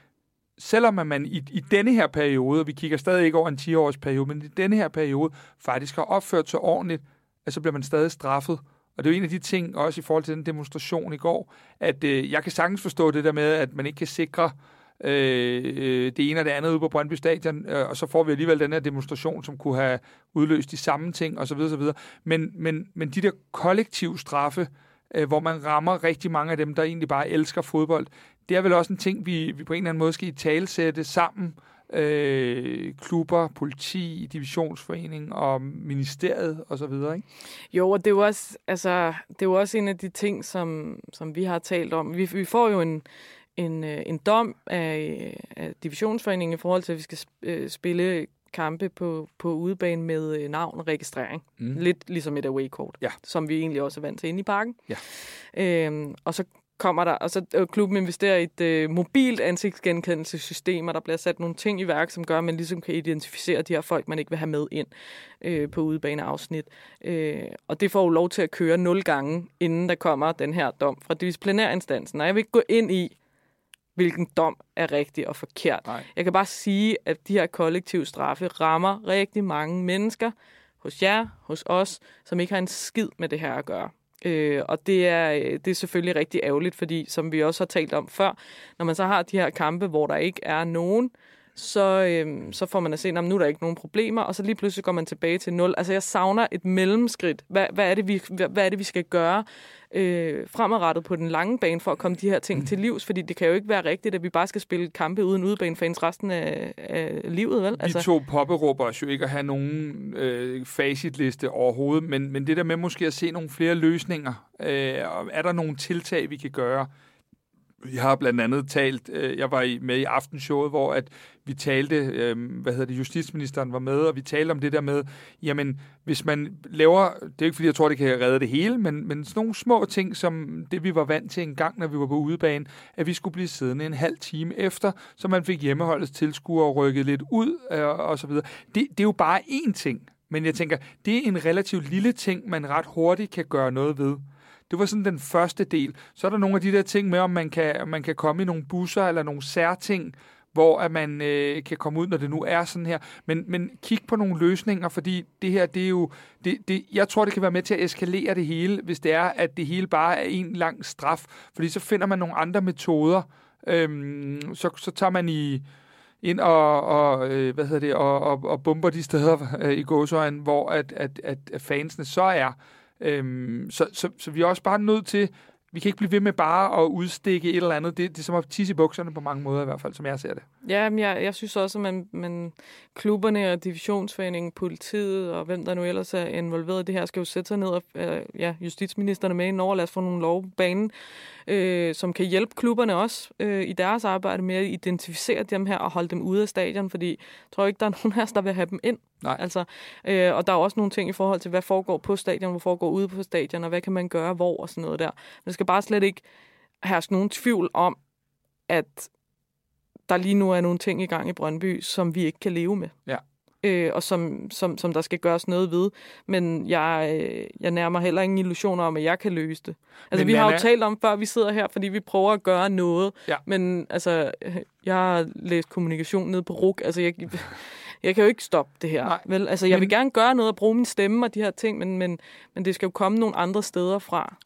selvom man i, i denne her periode, og vi kigger stadig ikke over en 10-års periode, men i denne her periode faktisk har opført sig ordentligt, at så bliver man stadig straffet. Og det er jo en af de ting, også i forhold til den demonstration i går, at øh, jeg kan sagtens forstå det der med, at man ikke kan sikre øh, øh det ene og det andet ude på Brøndby Stadion, øh, og så får vi alligevel den her demonstration, som kunne have udløst de samme ting osv. osv. Men, men, men de der kollektive straffe, øh, Øh, hvor man rammer rigtig mange af dem, der egentlig bare elsker fodbold, det er vel også en ting, vi, vi på en eller anden måde skal i talsætte sammen, øh, klubber, politi, divisionsforening og ministeriet og så videre, ikke? Jo, og det er jo også, altså, det er jo også en af de ting, som, som vi har talt om. Vi, vi får jo en, en, øh, en dom af, af divisionsforeningen i forhold til, at vi skal øh, spille kampe på, på udebane med øh, navn og registrering. Mm. Lidt ligesom et away-kort, ja. som vi egentlig også er vant til inde i parken. Ja. Øhm, og så kommer der, og så øh, klubben investerer i et øh, mobilt ansigtsgenkendelsessystem, og der bliver sat nogle ting i værk, som gør, at man ligesom kan identificere de her folk, man ikke vil have med ind øh, på udebaneafsnit. Øh, og det får jo lov til at køre nul gange, inden der kommer den her dom fra disciplinærinstansen. Og jeg vil ikke gå ind i, hvilken dom er rigtig og forkert. Nej. Jeg kan bare sige, at de her kollektive straffe rammer rigtig mange mennesker, hos jer, hos os, som ikke har en skid med det her at gøre. Øh, og det er, øh, det er selvfølgelig rigtig ærgerligt, fordi som vi også har talt om før, når man så har de her kampe, hvor der ikke er nogen, så, øh, så får man at se, at nu er der ikke nogen problemer, og så lige pludselig går man tilbage til nul. Altså jeg savner et mellemskridt. Hvad, hvad, er, det, vi, hvad, hvad er det, vi skal gøre øh, fremadrettet på den lange bane for at komme de her ting mm. til livs? Fordi det kan jo ikke være rigtigt, at vi bare skal spille kampe uden udebanefans resten af, af livet, vel? Altså... Vi to påberåber os jo ikke at have nogen øh, facitliste overhovedet, men, men det der med måske at se nogle flere løsninger, øh, er der nogle tiltag, vi kan gøre? Vi har blandt andet talt, øh, jeg var med i aftenshowet, hvor at vi talte, øh, hvad hedder det, justitsministeren var med, og vi talte om det der med, jamen, hvis man laver, det er ikke fordi, jeg tror, det kan redde det hele, men, men sådan nogle små ting, som det vi var vant til en gang, når vi var på udebane, at vi skulle blive siddende en halv time efter, så man fik hjemmeholdets tilskuere rykket lidt ud, øh, og så videre. Det, det er jo bare én ting, men jeg tænker, det er en relativt lille ting, man ret hurtigt kan gøre noget ved. Det var sådan den første del. Så er der nogle af de der ting med, om man kan, man kan komme i nogle busser eller nogle særting, hvor at man øh, kan komme ud, når det nu er sådan her. Men, men kig på nogle løsninger, fordi det her, det er jo... Det, det, jeg tror, det kan være med til at eskalere det hele, hvis det er, at det hele bare er en lang straf. Fordi så finder man nogle andre metoder. Øhm, så, så tager man i ind og, og øh, hvad hedder det, og, og, og bomber de steder øh, i gåsøjen, hvor at, at, at fansene så er. Øhm, så, så, så vi er også bare nødt til, vi kan ikke blive ved med bare at udstikke et eller andet. Det, det er som at tisse i bukserne på mange måder i hvert fald, som jeg ser det. Ja, men jeg, jeg synes også, at man, man, klubberne og divisionsforeningen, politiet og hvem der nu ellers er involveret i det her, skal jo sætte sig ned og øh, ja, justitsministerne med ind over. Lad os få nogle lovbanen, øh, som kan hjælpe klubberne også øh, i deres arbejde med at identificere dem her og holde dem ude af stadion, fordi jeg tror ikke, der er nogen af os, der vil have dem ind. Nej. Altså, øh, og der er også nogle ting i forhold til, hvad foregår på stadion, hvad foregår ude på stadion, og hvad kan man gøre hvor og sådan noget der. Men det skal bare slet ikke herske nogen tvivl om, at der lige nu er nogle ting i gang i Brøndby, som vi ikke kan leve med. Ja. Øh, og som, som, som der skal gøres noget ved. Men jeg, øh, jeg nærmer heller ingen illusioner om, at jeg kan løse det. Altså, men vi har jo talt om, før vi sidder her, fordi vi prøver at gøre noget. Ja. Men altså, jeg har læst kommunikation ned på RUK. Altså, jeg, jeg kan jo ikke stoppe det her. Nej, vel? Altså, jeg men... vil gerne gøre noget og bruge min stemme og de her ting, men, men, men det skal jo komme nogle andre steder fra.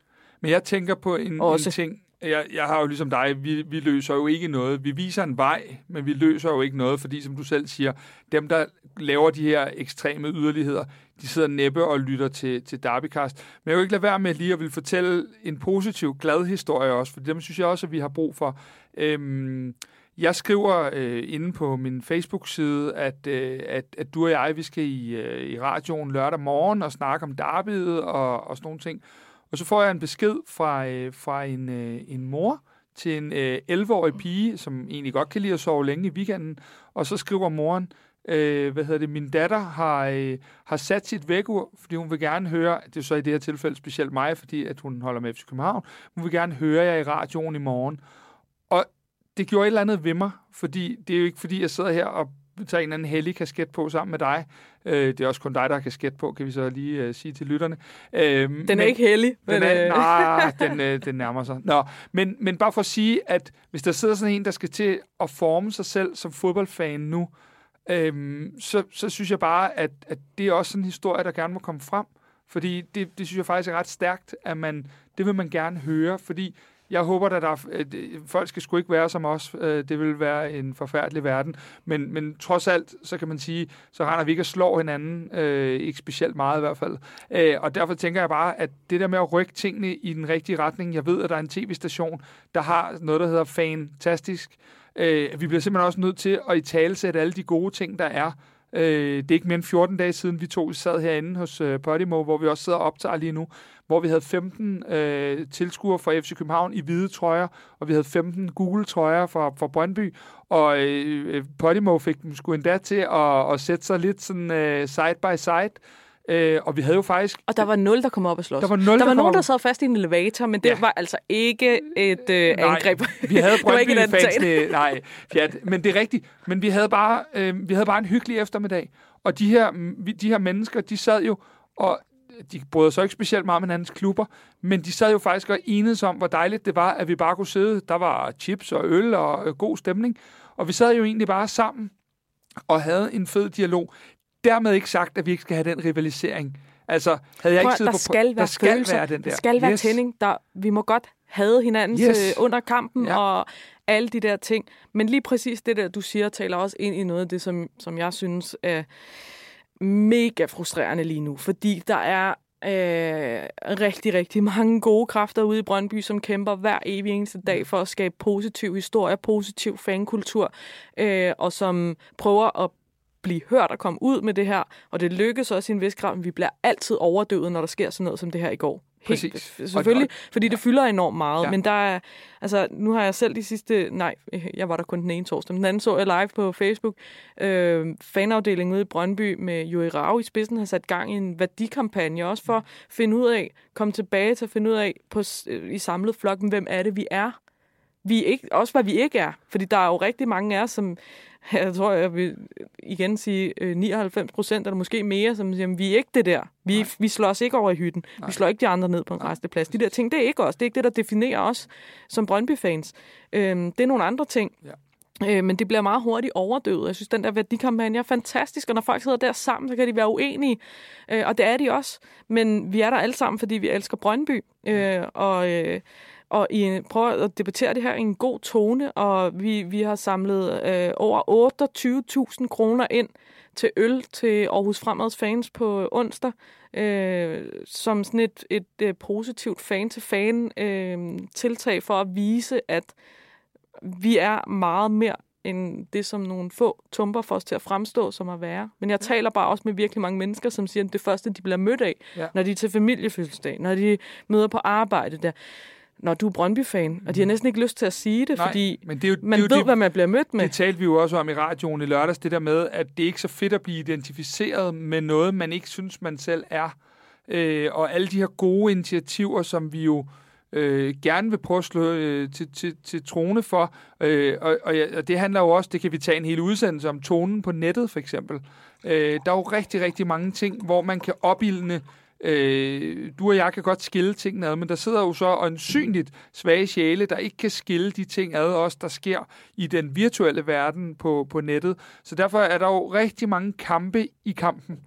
Men jeg tænker på en, en ting, jeg, jeg har jo ligesom dig, vi, vi løser jo ikke noget. Vi viser en vej, men vi løser jo ikke noget, fordi som du selv siger, dem der laver de her ekstreme yderligheder, de sidder næppe og lytter til, til Derbycast. Men jeg vil ikke lade være med lige at vil fortælle en positiv, glad historie også, for dem synes jeg også, at vi har brug for. Øhm, jeg skriver øh, inde på min Facebook-side, at, øh, at, at du og jeg, vi skal i, øh, i radioen lørdag morgen og snakke om derbyet og, og sådan nogle ting. Og så får jeg en besked fra, øh, fra en, øh, en mor til en øh, 11-årig pige, som egentlig godt kan lide at sove længe i weekenden. Og så skriver moren, øh, hvad hedder det, min datter har, øh, har sat sit vækkeur, fordi hun vil gerne høre, det er så i det her tilfælde specielt mig, fordi at hun holder med FC København, hun vil gerne høre jer i radioen i morgen. Og det gjorde et eller andet ved mig, fordi det er jo ikke fordi, jeg sidder her og tager en eller anden hellig kasket på sammen med dig. Øh, det er også kun dig, der har kasket på, kan vi så lige øh, sige til lytterne. Øh, den er men, ikke hellig. Den er, øh... nej, den, øh, den nærmer sig. Nå, men, men bare for at sige, at hvis der sidder sådan en, der skal til at forme sig selv som fodboldfan nu, øh, så, så synes jeg bare, at, at det er også en historie, der gerne må komme frem. Fordi det, det synes jeg faktisk er ret stærkt, at man, det vil man gerne høre, fordi jeg håber, at der er, øh, at folk skal sgu ikke være som os. Øh, det vil være en forfærdelig verden. Men, men trods alt, så kan man sige, så render vi ikke at slå hinanden. Øh, ikke specielt meget i hvert fald. Øh, og derfor tænker jeg bare, at det der med at rykke tingene i den rigtige retning. Jeg ved, at der er en tv-station, der har noget, der hedder Fantastisk. Øh, vi bliver simpelthen også nødt til at i tale sætte alle de gode ting, der er Øh, det er ikke mere end 14 dage siden, vi to sad herinde hos øh, Podimo, hvor vi også sidder og optager lige nu, hvor vi havde 15 øh, tilskuere fra FC København i hvide trøjer, og vi havde 15 gule trøjer fra, fra Brøndby, og øh, Podimo fik dem sgu endda til at, at sætte sig lidt sådan øh, side by side, Øh, og vi havde jo faktisk... Og der var nul, der kom op og slås. Der var, nul, der der var nogen, der sad fast i en elevator, men det ja. var altså ikke et øh, nej, angreb. Vi havde Brøndby-fansene... nej, fjat. Men det er rigtigt. Men vi havde, bare, øh, vi havde bare en hyggelig eftermiddag. Og de her, de her mennesker, de sad jo... Og de brød sig ikke specielt meget om hinandens klubber, men de sad jo faktisk og enedes om, hvor dejligt det var, at vi bare kunne sidde. Der var chips og øl og øh, god stemning. Og vi sad jo egentlig bare sammen og havde en fed dialog dermed ikke sagt, at vi ikke skal have den rivalisering. Altså, havde jeg ikke siddet der på... Skal være der skal følelser. være den der. Der skal være yes. tænding. Der, vi må godt have hinandens yes. øh, under kampen ja. og alle de der ting. Men lige præcis det der, du siger, taler også ind i noget af det, som, som jeg synes er mega frustrerende lige nu. Fordi der er øh, rigtig, rigtig mange gode kræfter ude i Brøndby, som kæmper hver evig eneste dag for at skabe positiv historie, positiv fankultur, øh, og som prøver at blive hørt og komme ud med det her, og det lykkes også i en vis grad, men vi bliver altid overdøvet, når der sker sådan noget som det her i går. Helt, Præcis. Selvfølgelig, fordi det fylder enormt meget, ja. men der er, altså, nu har jeg selv de sidste, nej, jeg var der kun den ene torsdag, men den anden så jeg live på Facebook, øh, fanafdelingen ude i Brøndby med Juri Rau i spidsen har sat gang i en værdikampagne, også for at finde ud af, komme tilbage til at finde ud af på, i samlet flok, hvem er det, vi er. Vi ikke, også hvad vi ikke er, fordi der er jo rigtig mange af os, som jeg tror, jeg vil igen sige 99 øh, procent, eller måske mere, som siger, vi er ikke det der. Vi, vi slår os ikke over i hytten. Nej. Vi slår ikke de andre ned på en resteplads. De der ting, det er ikke os. Det er ikke det, der definerer os som Brøndby-fans. Øhm, det er nogle andre ting. Ja. Øh, men det bliver meget hurtigt overdøvet. Jeg synes, den der værdikampagne er fantastisk, og når folk sidder der sammen, så kan de være uenige. Øh, og det er de også. Men vi er der alle sammen, fordi vi elsker Brøndby. Øh, og... Øh, og I prøver at debattere det her i en god tone, og vi, vi har samlet øh, over 28.000 kroner ind til øl til Aarhus Fremads fans på onsdag, øh, som sådan et, et, et øh, positivt fan-til-fan øh, tiltag for at vise, at vi er meget mere end det, som nogle få tumper for os til at fremstå som at være. Men jeg taler bare også med virkelig mange mennesker, som siger, at det første, de bliver mødt af, ja. når de er til familiefødselsdag, når de møder på arbejde der, når du er Brøndby-fan, og de har næsten ikke lyst til at sige det, Nej, fordi men det er jo, man det er jo ved, det, hvad man bliver mødt med. Det talte vi jo også om i radioen i lørdags, det der med, at det er ikke så fedt at blive identificeret med noget, man ikke synes, man selv er. Øh, og alle de her gode initiativer, som vi jo øh, gerne vil prøve at slå øh, til, til, til trone for. Øh, og, og, og det handler jo også, det kan vi tage en hel udsendelse om, tonen på nettet for eksempel. Øh, der er jo rigtig, rigtig mange ting, hvor man kan opildne Øh, du og jeg kan godt skille tingene ad, men der sidder jo så åndsynligt svage sjæle, der ikke kan skille de ting ad os, der sker i den virtuelle verden på, på nettet. Så derfor er der jo rigtig mange kampe i kampen.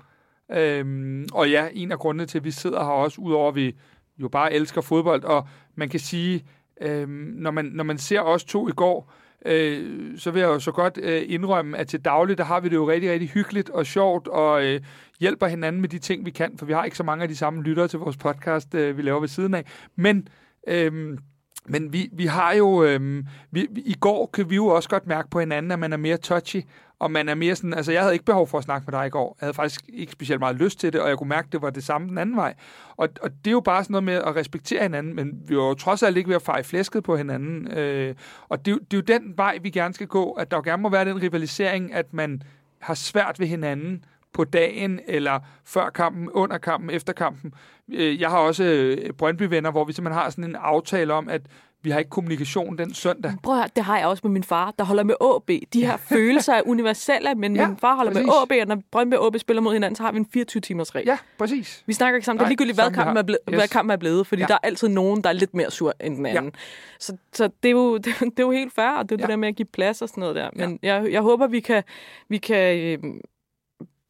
Øhm, og ja, en af grundene til, at vi sidder her også, udover at vi jo bare elsker fodbold, og man kan sige, øhm, når, man, når man ser os to i går, øh, så vil jeg jo så godt øh, indrømme, at til daglig, der har vi det jo rigtig, rigtig hyggeligt og sjovt, og øh, hjælper hinanden med de ting, vi kan, for vi har ikke så mange af de samme lyttere til vores podcast, øh, vi laver ved siden af. Men... Øh, men vi, vi har jo, øhm, vi, i går kan vi jo også godt mærke på hinanden, at man er mere touchy, og man er mere sådan, altså jeg havde ikke behov for at snakke med dig i går. Jeg havde faktisk ikke specielt meget lyst til det, og jeg kunne mærke, at det var det samme den anden vej. Og, og det er jo bare sådan noget med at respektere hinanden, men vi var jo trods alt ikke ved at feje flæsket på hinanden. Øh, og det, det er jo den vej, vi gerne skal gå, at der jo gerne må være den rivalisering, at man har svært ved hinanden, på dagen, eller før kampen, under kampen, efter kampen. Øh, jeg har også øh, Brøndby-venner, hvor vi simpelthen har sådan en aftale om, at vi har ikke kommunikation den søndag. Prøv at høre, det har jeg også med min far, der holder med AB. De her følelser er universelle, men ja, min far holder præcis. med AB, og når Brøndby og AB spiller mod hinanden, så har vi en 24-timers regel. Ja, præcis. Vi snakker ikke sammen. Nej, det er ligegyldigt, hvad kampen er, blevet, yes. hvad kampen er blevet, fordi ja. der er altid nogen, der er lidt mere sur end den anden. Ja. Så, så det, er jo, det, det er jo helt fair, og det er ja. det der med at give plads og sådan noget der. Men ja. jeg, jeg håber, vi kan, vi kan øh,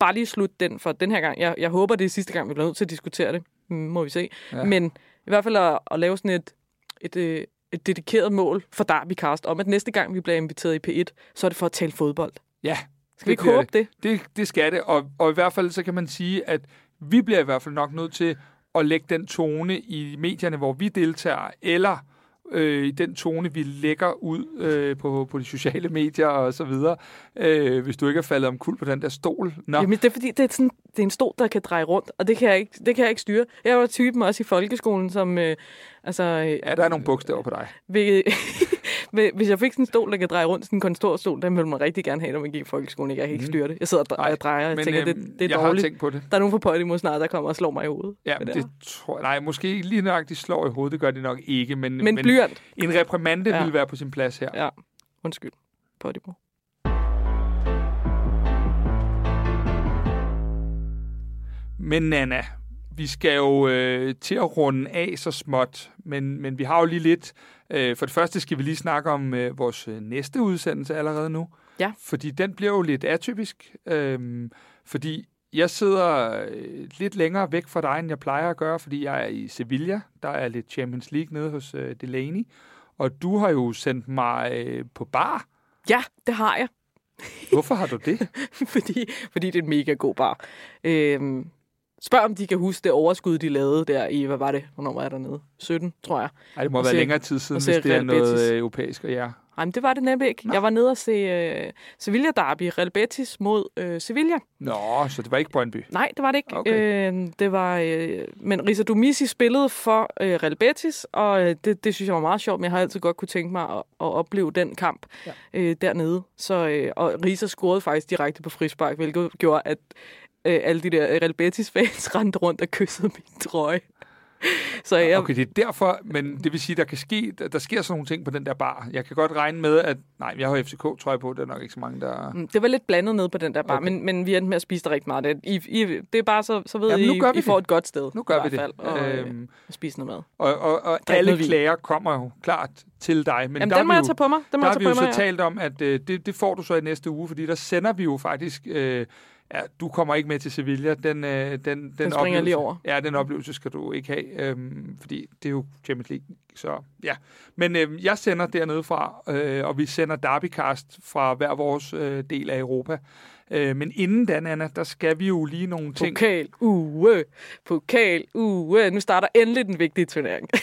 bare lige slutte den for den her gang. Jeg, jeg håber, det er sidste gang, vi bliver nødt til at diskutere det. Mm, må vi se. Ja. Men i hvert fald at, at lave sådan et, et, øh, et dedikeret mål for Derbycast om, at næste gang, vi bliver inviteret i P1, så er det for at tale fodbold. Ja. Skal vi ikke håbe det? det? Det skal det, og, og i hvert fald så kan man sige, at vi bliver i hvert fald nok nødt til at lægge den tone i medierne, hvor vi deltager, eller øh, i den tone, vi lægger ud øh, på, på de sociale medier og så videre, øh, hvis du ikke er faldet om kul på den der stol. Nå. Jamen, det er fordi, det er, sådan, det er en stol, der kan dreje rundt, og det kan jeg ikke, det kan jeg ikke styre. Jeg var typen også i folkeskolen, som... Øh, altså, øh, ja, der er nogle bogstaver på dig. Ved, hvis jeg fik sådan en stol, der kan dreje rundt, sådan en kontorstol, den ville man rigtig gerne have, når man gik i folkeskolen. Jeg kan ikke mm. styre det. Jeg sidder og drejer, drejer og men, tænker, det, øhm, det er jeg dårligt. Har tænkt på det. Der er nogen fra Podimo snart, der kommer og slår mig i hovedet. Ja, det, det tror jeg. Nej, måske ikke lige nok, de slår i hovedet. Det gør de nok ikke. Men, men, men blyant. En reprimande ja. ville være på sin plads her. Ja, undskyld. Podimo. Men Nana, vi skal jo øh, til at runde af så småt, men, men vi har jo lige lidt. Øh, for det første skal vi lige snakke om øh, vores øh, næste udsendelse allerede nu. Ja. Fordi den bliver jo lidt atypisk. Øh, fordi jeg sidder øh, lidt længere væk fra dig, end jeg plejer at gøre, fordi jeg er i Sevilla. Der er lidt Champions League nede hos øh, Delaney. Og du har jo sendt mig øh, på bar. Ja, det har jeg. Hvorfor har du det? fordi, fordi det er en mega god bar. Øh, Spørg, om de kan huske det overskud, de lavede der i, hvad var det? Hvornår var jeg dernede? 17, tror jeg. Nej, det må være længere tid siden, hvis det er noget Betis. europæisk, og ja. Nej, men det var det nemlig ikke. Nå. Jeg var nede og se uh, Sevilla Derby, Real Betis mod uh, Sevilla. Nå, så det var ikke Brøndby? Nej, det var det ikke. Okay. Uh, det var, uh, men Risa Dumisi spillede for uh, Real Betis, og uh, det, det synes jeg var meget sjovt, men jeg har altid godt kunne tænke mig at, at opleve den kamp ja. uh, dernede. Så, uh, og Risa scorede faktisk direkte på frispark, hvilket gjorde, at øh, alle de der Real Betis-fans rendte rundt og kyssede min trøje. Så jeg... Okay, det er derfor, men det vil sige, der kan ske, der, der sker sådan nogle ting på den der bar. Jeg kan godt regne med, at nej, jeg har FCK, tror jeg på, der er nok ikke så mange, der... Mm, det var lidt blandet ned på den der bar, okay. men, men vi endte med at spise der rigtig meget. I, I, det er bare så, så ved Jamen, I, nu I får det. et godt sted. Nu gør vi det. Fald, og, øhm, og spise noget mad. Og, og, og alle klager kommer jo klart til dig. Men Jamen, der den må jeg jo, tage på mig. Den må der har vi jo så mig, talt om, at øh, det, det får du så i næste uge, fordi der sender vi jo faktisk... Øh, ja, du kommer ikke med til Sevilla. Den, øh, den, den, den springer lige over. Ja, den oplevelse skal du ikke have, øhm, fordi det er jo Champions League. Så ja, men øh, jeg sender dernede fra, øh, og vi sender Derbycast fra hver vores øh, del af Europa. Øh, men inden da, Anna, der skal vi jo lige nogle ting. Pokal uge, pokal uge. Nu starter endelig den vigtige turnering.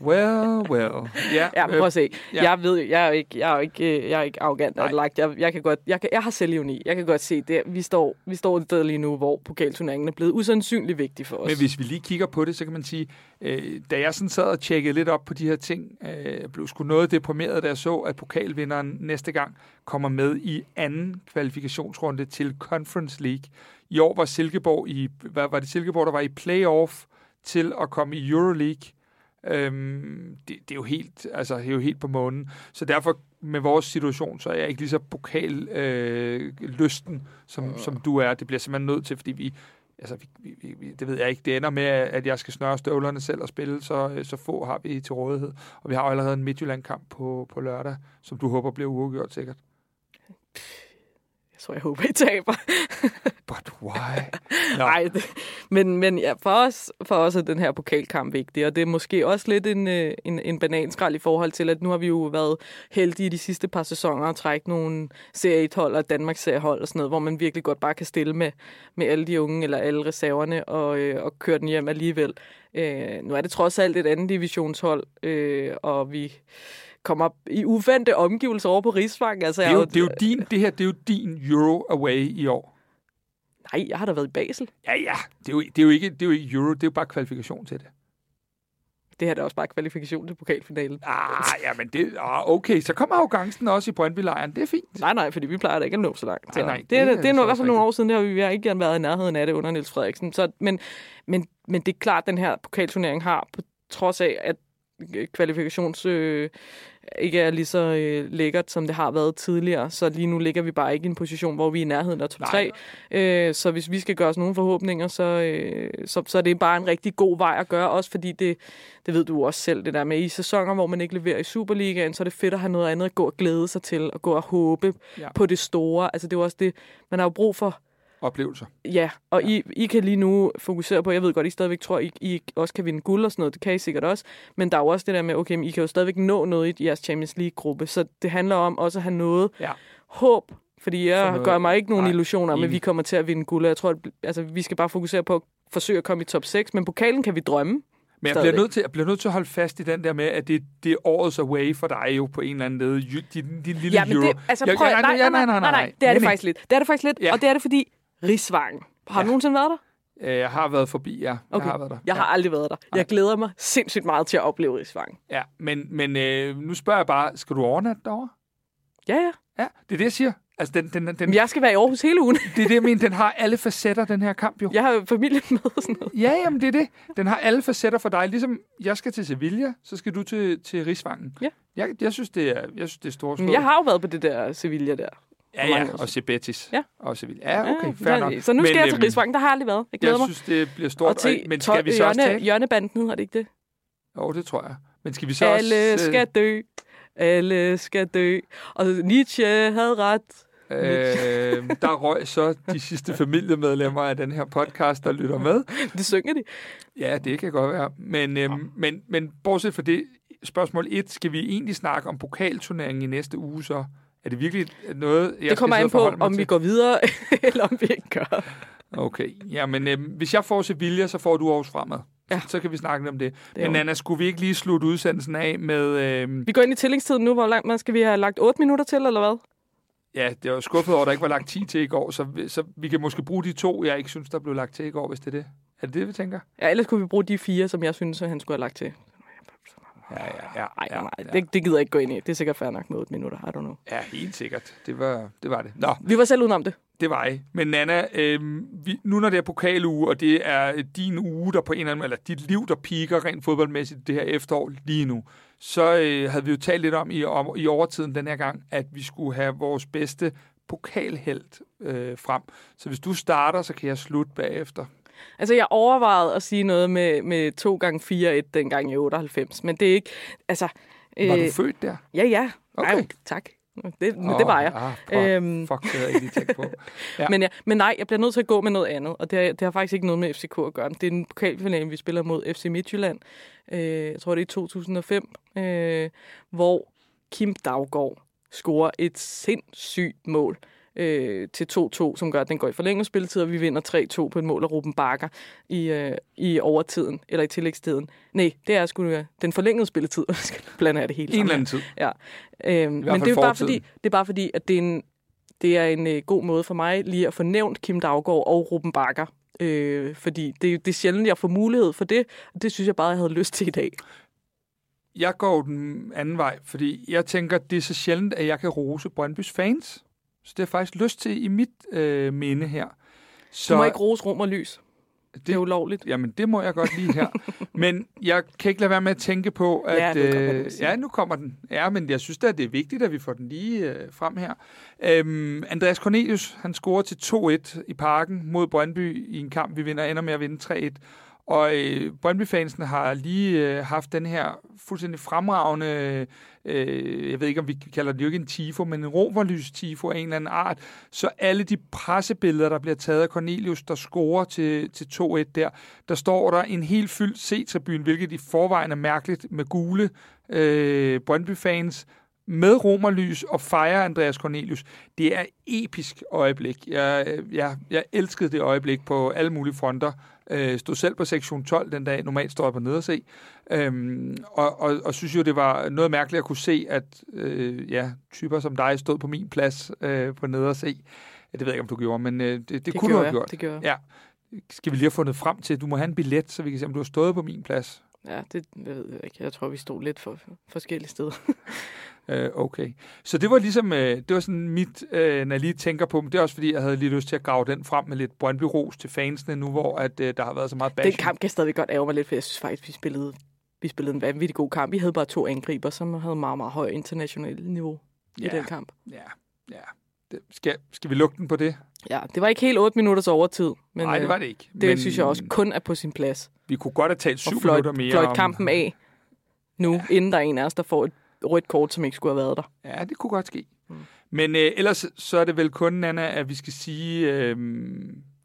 Well, well. Ja, ja prøv at se. Ja. Jeg ved, jeg er ikke, jeg er ikke, jeg er ikke arrogant og lagt. Jeg, jeg, kan godt, jeg, kan, jeg har selvivni. Jeg kan godt se det. Vi står, vi står et sted lige nu, hvor pokalturneringen er blevet usandsynligt vigtig for os. Men hvis vi lige kigger på det, så kan man sige, øh, da jeg sådan sad og tjekkede lidt op på de her ting, øh, blev sgu noget deprimeret, da jeg så, at pokalvinderen næste gang kommer med i anden kvalifikationsrunde til Conference League. I år var Silkeborg i, hvad var det Silkeborg, der var i playoff til at komme i Euroleague. Øhm, det, det, er jo helt, altså, det er jo helt på månen. Så derfor med vores situation, så er jeg ikke lige så pokal øh, lysten, som, øh. som du er. Det bliver simpelthen nødt til, fordi vi, altså, vi, vi, vi, det ved jeg ikke, det ender med, at jeg skal snøre støvlerne selv og spille, så, så få har vi til rådighed. Og vi har jo allerede en Midtjylland-kamp på, på lørdag, som du håber bliver uafgjort sikkert. Tror, jeg håber, I taber. But why? No. Ej, det, men, men ja, for, os, for os er den her pokalkamp vigtig, og det er måske også lidt en, øh, en, en bananskrald i forhold til, at nu har vi jo været heldige de sidste par sæsoner at trække nogle Serie 1-hold og Danmarks seriehold og sådan noget, hvor man virkelig godt bare kan stille med, med alle de unge eller alle reserverne og, øh, og køre den hjem alligevel. Øh, nu er det trods alt et andet divisionshold, øh, og vi kommer i uventede omgivelser over på Rigsvang. Altså, det, er jo, det, er jo din, det her det er jo din Euro Away i år. Nej, jeg har da været i Basel. Ja, ja. Det er jo, det er jo, ikke, det er jo ikke Euro, det er jo bare kvalifikation til det. Det her er også bare kvalifikation til pokalfinalen. Ah, ja, men det, ah, okay, så kommer arrogancen også i Brøndby-lejren. Det er fint. Nej, nej, fordi vi plejer da ikke at nå så langt. Så nej, nej, det, det, er, det, det er i hvert fald nogle år siden, vi, vi har ikke været i nærheden af det under Niels Frederiksen. Så, men, men, men det er klart, at den her pokalturnering har, på trods af, at kvalifikations øh, ikke er lige så øh, lækkert, som det har været tidligere. Så lige nu ligger vi bare ikke i en position, hvor vi er i nærheden af top 3. Øh, så hvis vi skal gøre os nogle forhåbninger, så, øh, så, så er det bare en rigtig god vej at gøre, også fordi det, det ved du også selv, det der med i sæsoner, hvor man ikke leverer i Superligaen, så er det fedt at have noget andet at gå og glæde sig til, og gå og håbe ja. på det store. Altså det er også det, man har jo brug for oplevelser. Ja, og ja. I, I kan lige nu fokusere på, jeg ved godt, I stadigvæk tror, I, I også kan vinde guld og sådan noget, det kan I sikkert også, men der er jo også det der med, okay, I kan jo stadigvæk nå noget i jeres Champions League-gruppe, så det handler om også at have noget ja. håb, fordi jeg noget, gør mig ikke nogen nej, illusioner om, at vi kommer til at vinde guld, jeg tror, at altså, vi skal bare fokusere på at forsøge at komme i top 6, men pokalen kan vi drømme. Men jeg bliver, nødt til, jeg bliver nødt til at holde fast i den der med, at det, det er årets away for dig jo på en eller anden led. Din, din lille ja, men euro. det, altså, prøv, Jeg- nej, nej, nej, nej, nej, nej, det er det faktisk lidt. Det er det faktisk lidt, Ja. og det er det, fordi Rigsvangen. Har du Ja. nogensinde været der? Øh, Jeg har været forbi, ja. Okay. Jeg har været der. Jeg har aldrig været der. Jeg glæder mig sindssygt meget til at opleve Rigsvangen. Ja, men, men øh, nu spørger jeg bare, skal du overnatte derovre? Ja, ja. Ja, det er det, jeg siger. Altså, den, den, den, Men jeg skal være i Aarhus hele ugen. det er det, jeg mener. Den har alle facetter, den her kamp jo. Jeg har jo familien med og sådan noget. Ja, jamen det er det. Den har alle facetter for dig. Ligesom jeg skal til Sevilla, så skal du til, til Rigsvangen. Ja. Jeg, jeg, synes, det er, jeg synes, det er stort jeg har jo været på det der Sevilla der. Ja, ja, og Cebetis. Ja. Og Sevilla. Ja, okay, fair så, nok. så nu skal jeg til øhm, Rigsvangen. Der har jeg aldrig været. Jeg glæder Jeg mig. synes, det bliver stort. og til men skal vi så også tale? hjørnebanden, har det ikke det? Jo, det tror jeg. Men skal vi så Alle også... skal dø. Alle skal dø. Og Nietzsche havde ret. Øh, der røg så de sidste familiemedlemmer af den her podcast, der lytter med. Det synger de. Ja, det kan godt være. Men, øhm, men, men bortset fra det, spørgsmål 1, skal vi egentlig snakke om pokalturneringen i næste uge så? Er det virkelig noget, jeg Det kommer an på, om vi til? går videre, eller om vi ikke gør. Okay, ja, men øhm, hvis jeg får Sevilla, så får du Aarhus fremad. Ja. Så kan vi snakke om det. Det men jo- Anna, skulle vi ikke lige slutte udsendelsen af med... Øhm, Vi går ind i tillingstiden nu. Hvor langt man skal vi have lagt 8 minutter til, eller hvad? ja, det var skuffet over, at der ikke var lagt 10 til i går, så, vi- så vi kan måske bruge de to, jeg ikke synes, der blev lagt til i går, hvis det er det. Er det det, vi tænker? Ja, ellers kunne vi bruge de fire, som jeg synes, at han skulle have lagt til. Ja, ja, ja. Ja, nej, ja. det, det gider jeg ikke gå ind i. Det er sikkert fair nok med 8 minutter. I don't know. Ja, helt sikkert. Det var det. Var det. Nå, Vi var selv udenom det. det var I. Men Nana, øhm, vi, nu når det er pokaluge, og det er din uge, der på en eller anden eller dit liv, der piker rent fodboldmæssigt det her efterår lige nu, så øh, havde vi jo talt lidt om i, om i overtiden den her gang, at vi skulle have vores bedste pokalhelt øh, frem. Så hvis du starter, så kan jeg slutte bagefter. Altså, jeg overvejede at sige noget med, med 2 gange 4-1 dengang i 98, men det er ikke... Altså, Var øh, du født der? Ja, ja. Okay. Ej, tak. Det, oh, det var jeg. Ah, fuck, Øhm. fuck, det havde jeg ikke lige tænkt på. Ja. Men, ja, men nej, jeg bliver nødt til at gå med noget andet, og det, har- det har faktisk ikke noget med FCK at gøre. Det er en pokalfinale, vi spiller mod FC Midtjylland. Øh, jeg tror, det er i 2005, øh, hvor Kim Daggaard scorer et sindssygt mål øh, til 2-2, som gør, at den går i forlænget spilletid, og vi vinder 3-2 på et mål af Ruben Bakker i, øh, i overtiden, eller i tillægstiden. Nej, det er sgu øh, den forlængede spilletid. Blander jeg det hele En eller anden tid. Ja. Øhm, men det er, bare fordi, det er bare fordi, at det er en, det er en øh, god måde for mig lige at få nævnt Kim Daggaard og Ruben Bakker. Øh, fordi det, det er sjældent, jeg får mulighed for det, og det synes jeg bare, jeg havde lyst til i dag. Jeg går den anden vej, fordi jeg tænker, det er så sjældent, at jeg kan rose Brøndbys fans. Så det har jeg faktisk lyst til i mit øh, minde her. Så. Du må ikke rose rum og lys. Det, det er ulovligt. Jamen, det må jeg godt lige her. men jeg kan ikke lade være med at tænke på, at... Ja, nu kommer den, øh, ja, nu kommer den. Ja, men jeg synes da, det er vigtigt, at vi får den lige øh, frem her. Øhm, Andreas Cornelius, han scorer til 2-1 i parken mod Brøndby i en kamp, vi vinder, ender med at vinde 3-1. Og øh, Brøndby-fansen har lige øh, haft den her fuldstændig fremragende, øh, jeg ved ikke, om vi kalder det jo ikke en tifo, men en romerlys-tifo af en eller anden art. Så alle de pressebilleder, der bliver taget af Cornelius, der scorer til, til 2-1 der, der står der en helt fyldt C-tribune, hvilket i forvejen er mærkeligt med gule øh, Brøndby-fans, med romerlys og fejre Andreas Cornelius. Det er episk øjeblik. Jeg, jeg, jeg elskede det øjeblik på alle mulige fronter. Øh, stod selv på sektion 12 den dag. Normalt står jeg på nederse. Øhm, og, og, og synes jo, det var noget mærkeligt at kunne se, at øh, ja, typer som dig stod på min plads øh, på nederse. Ja, det ved jeg ikke, om du gjorde, men øh, det, det, det kunne du have jeg. gjort. Det gjorde. Ja. Skal vi lige have fundet frem til, at du må have en billet, så vi kan se, om du har stået på min plads. Ja, det jeg ved jeg ikke. Jeg tror, vi stod lidt for forskellige steder. Øh, okay. Så det var ligesom, øh, det var sådan mit, øh, når jeg lige tænker på dem. Det er også fordi, jeg havde lige lyst til at grave den frem med lidt Brøndby-ros til fansene nu, hvor at, øh, der har været så meget Den bashing. kamp kan stadig godt ærge mig lidt, for jeg synes faktisk, vi spillede, vi spillede en vanvittig god kamp. Vi havde bare to angriber, som havde meget, meget højt internationalt niveau Ja. i den kamp. Ja, ja. Det, skal, skal vi lukke den på det? Ja, det var ikke helt 8 minutters overtid, men Nej, det øh, var det ikke. det men, synes jeg også kun er på sin plads. Vi kunne godt have talt syv Og fløjt, minutter mere fløjt om... kampen af nu, ja. inden der er en af os, der får et rødt kort, som ikke skulle have været der. Ja, det kunne godt ske. Mm. Men øh, ellers så er det vel kun, Nana, at vi skal sige, øh,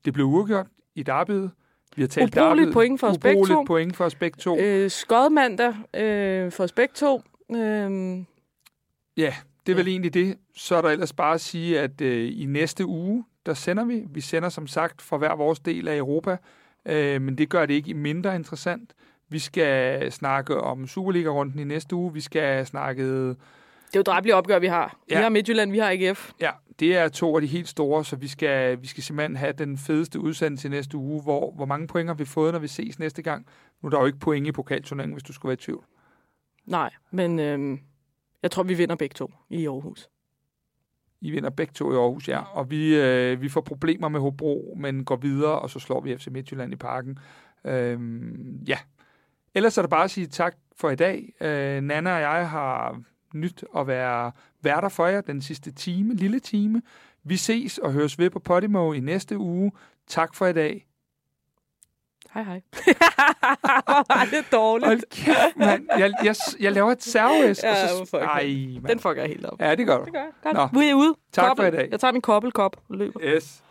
det blev uafgjort i derbyet. Vi har talt Ubrugeligt derbyet. point for os begge to. point for os begge to. Øh, Skodmandag øh, for os begge to. Øh, Ja, det er vel Ja. egentlig det. Så er der ellers bare at sige, at øh, i næste uge, der sender vi. Vi sender som sagt fra hver vores del af Europa, øh, men det gør det ikke mindre interessant. Vi skal snakke om Superliga-runden i næste uge. Vi skal snakke... Det er jo dræbelige opgør, vi har. Vi Ja. har Midtjylland, vi har AGF. Ja, det er to af de helt store, så vi skal, vi skal simpelthen have den fedeste udsendelse i næste uge. Hvor, hvor mange point har vi fået, når vi ses næste gang? Nu er der jo ikke point i pokalturneringen, hvis du skulle være i tvivl. Nej, men øhm, jeg tror, vi vinder begge to i Aarhus. I vinder begge to i Aarhus, ja. Og vi, øh, vi får problemer med Hobro, men går videre, og så slår vi FC Midtjylland i parken. Øhm, ja. Ellers er det bare at sige tak for i dag. Øh, Nana og jeg har nyt at være værter for jer den sidste time, lille time. Vi ses og høres ved på Podimo i næste uge. Tak for i dag. Hej, hej. Hvor var det dårligt. Hold kæft, mand. Jeg, jeg, jeg laver et serves. Ja, og så, ej, mand. Den fucker jeg helt op. Ja, det gør du. Det gør jeg. Godt. Nå. Er ude. Tak for Kobbel. i dag. Jeg tager min kobbelkop og løber. Yes.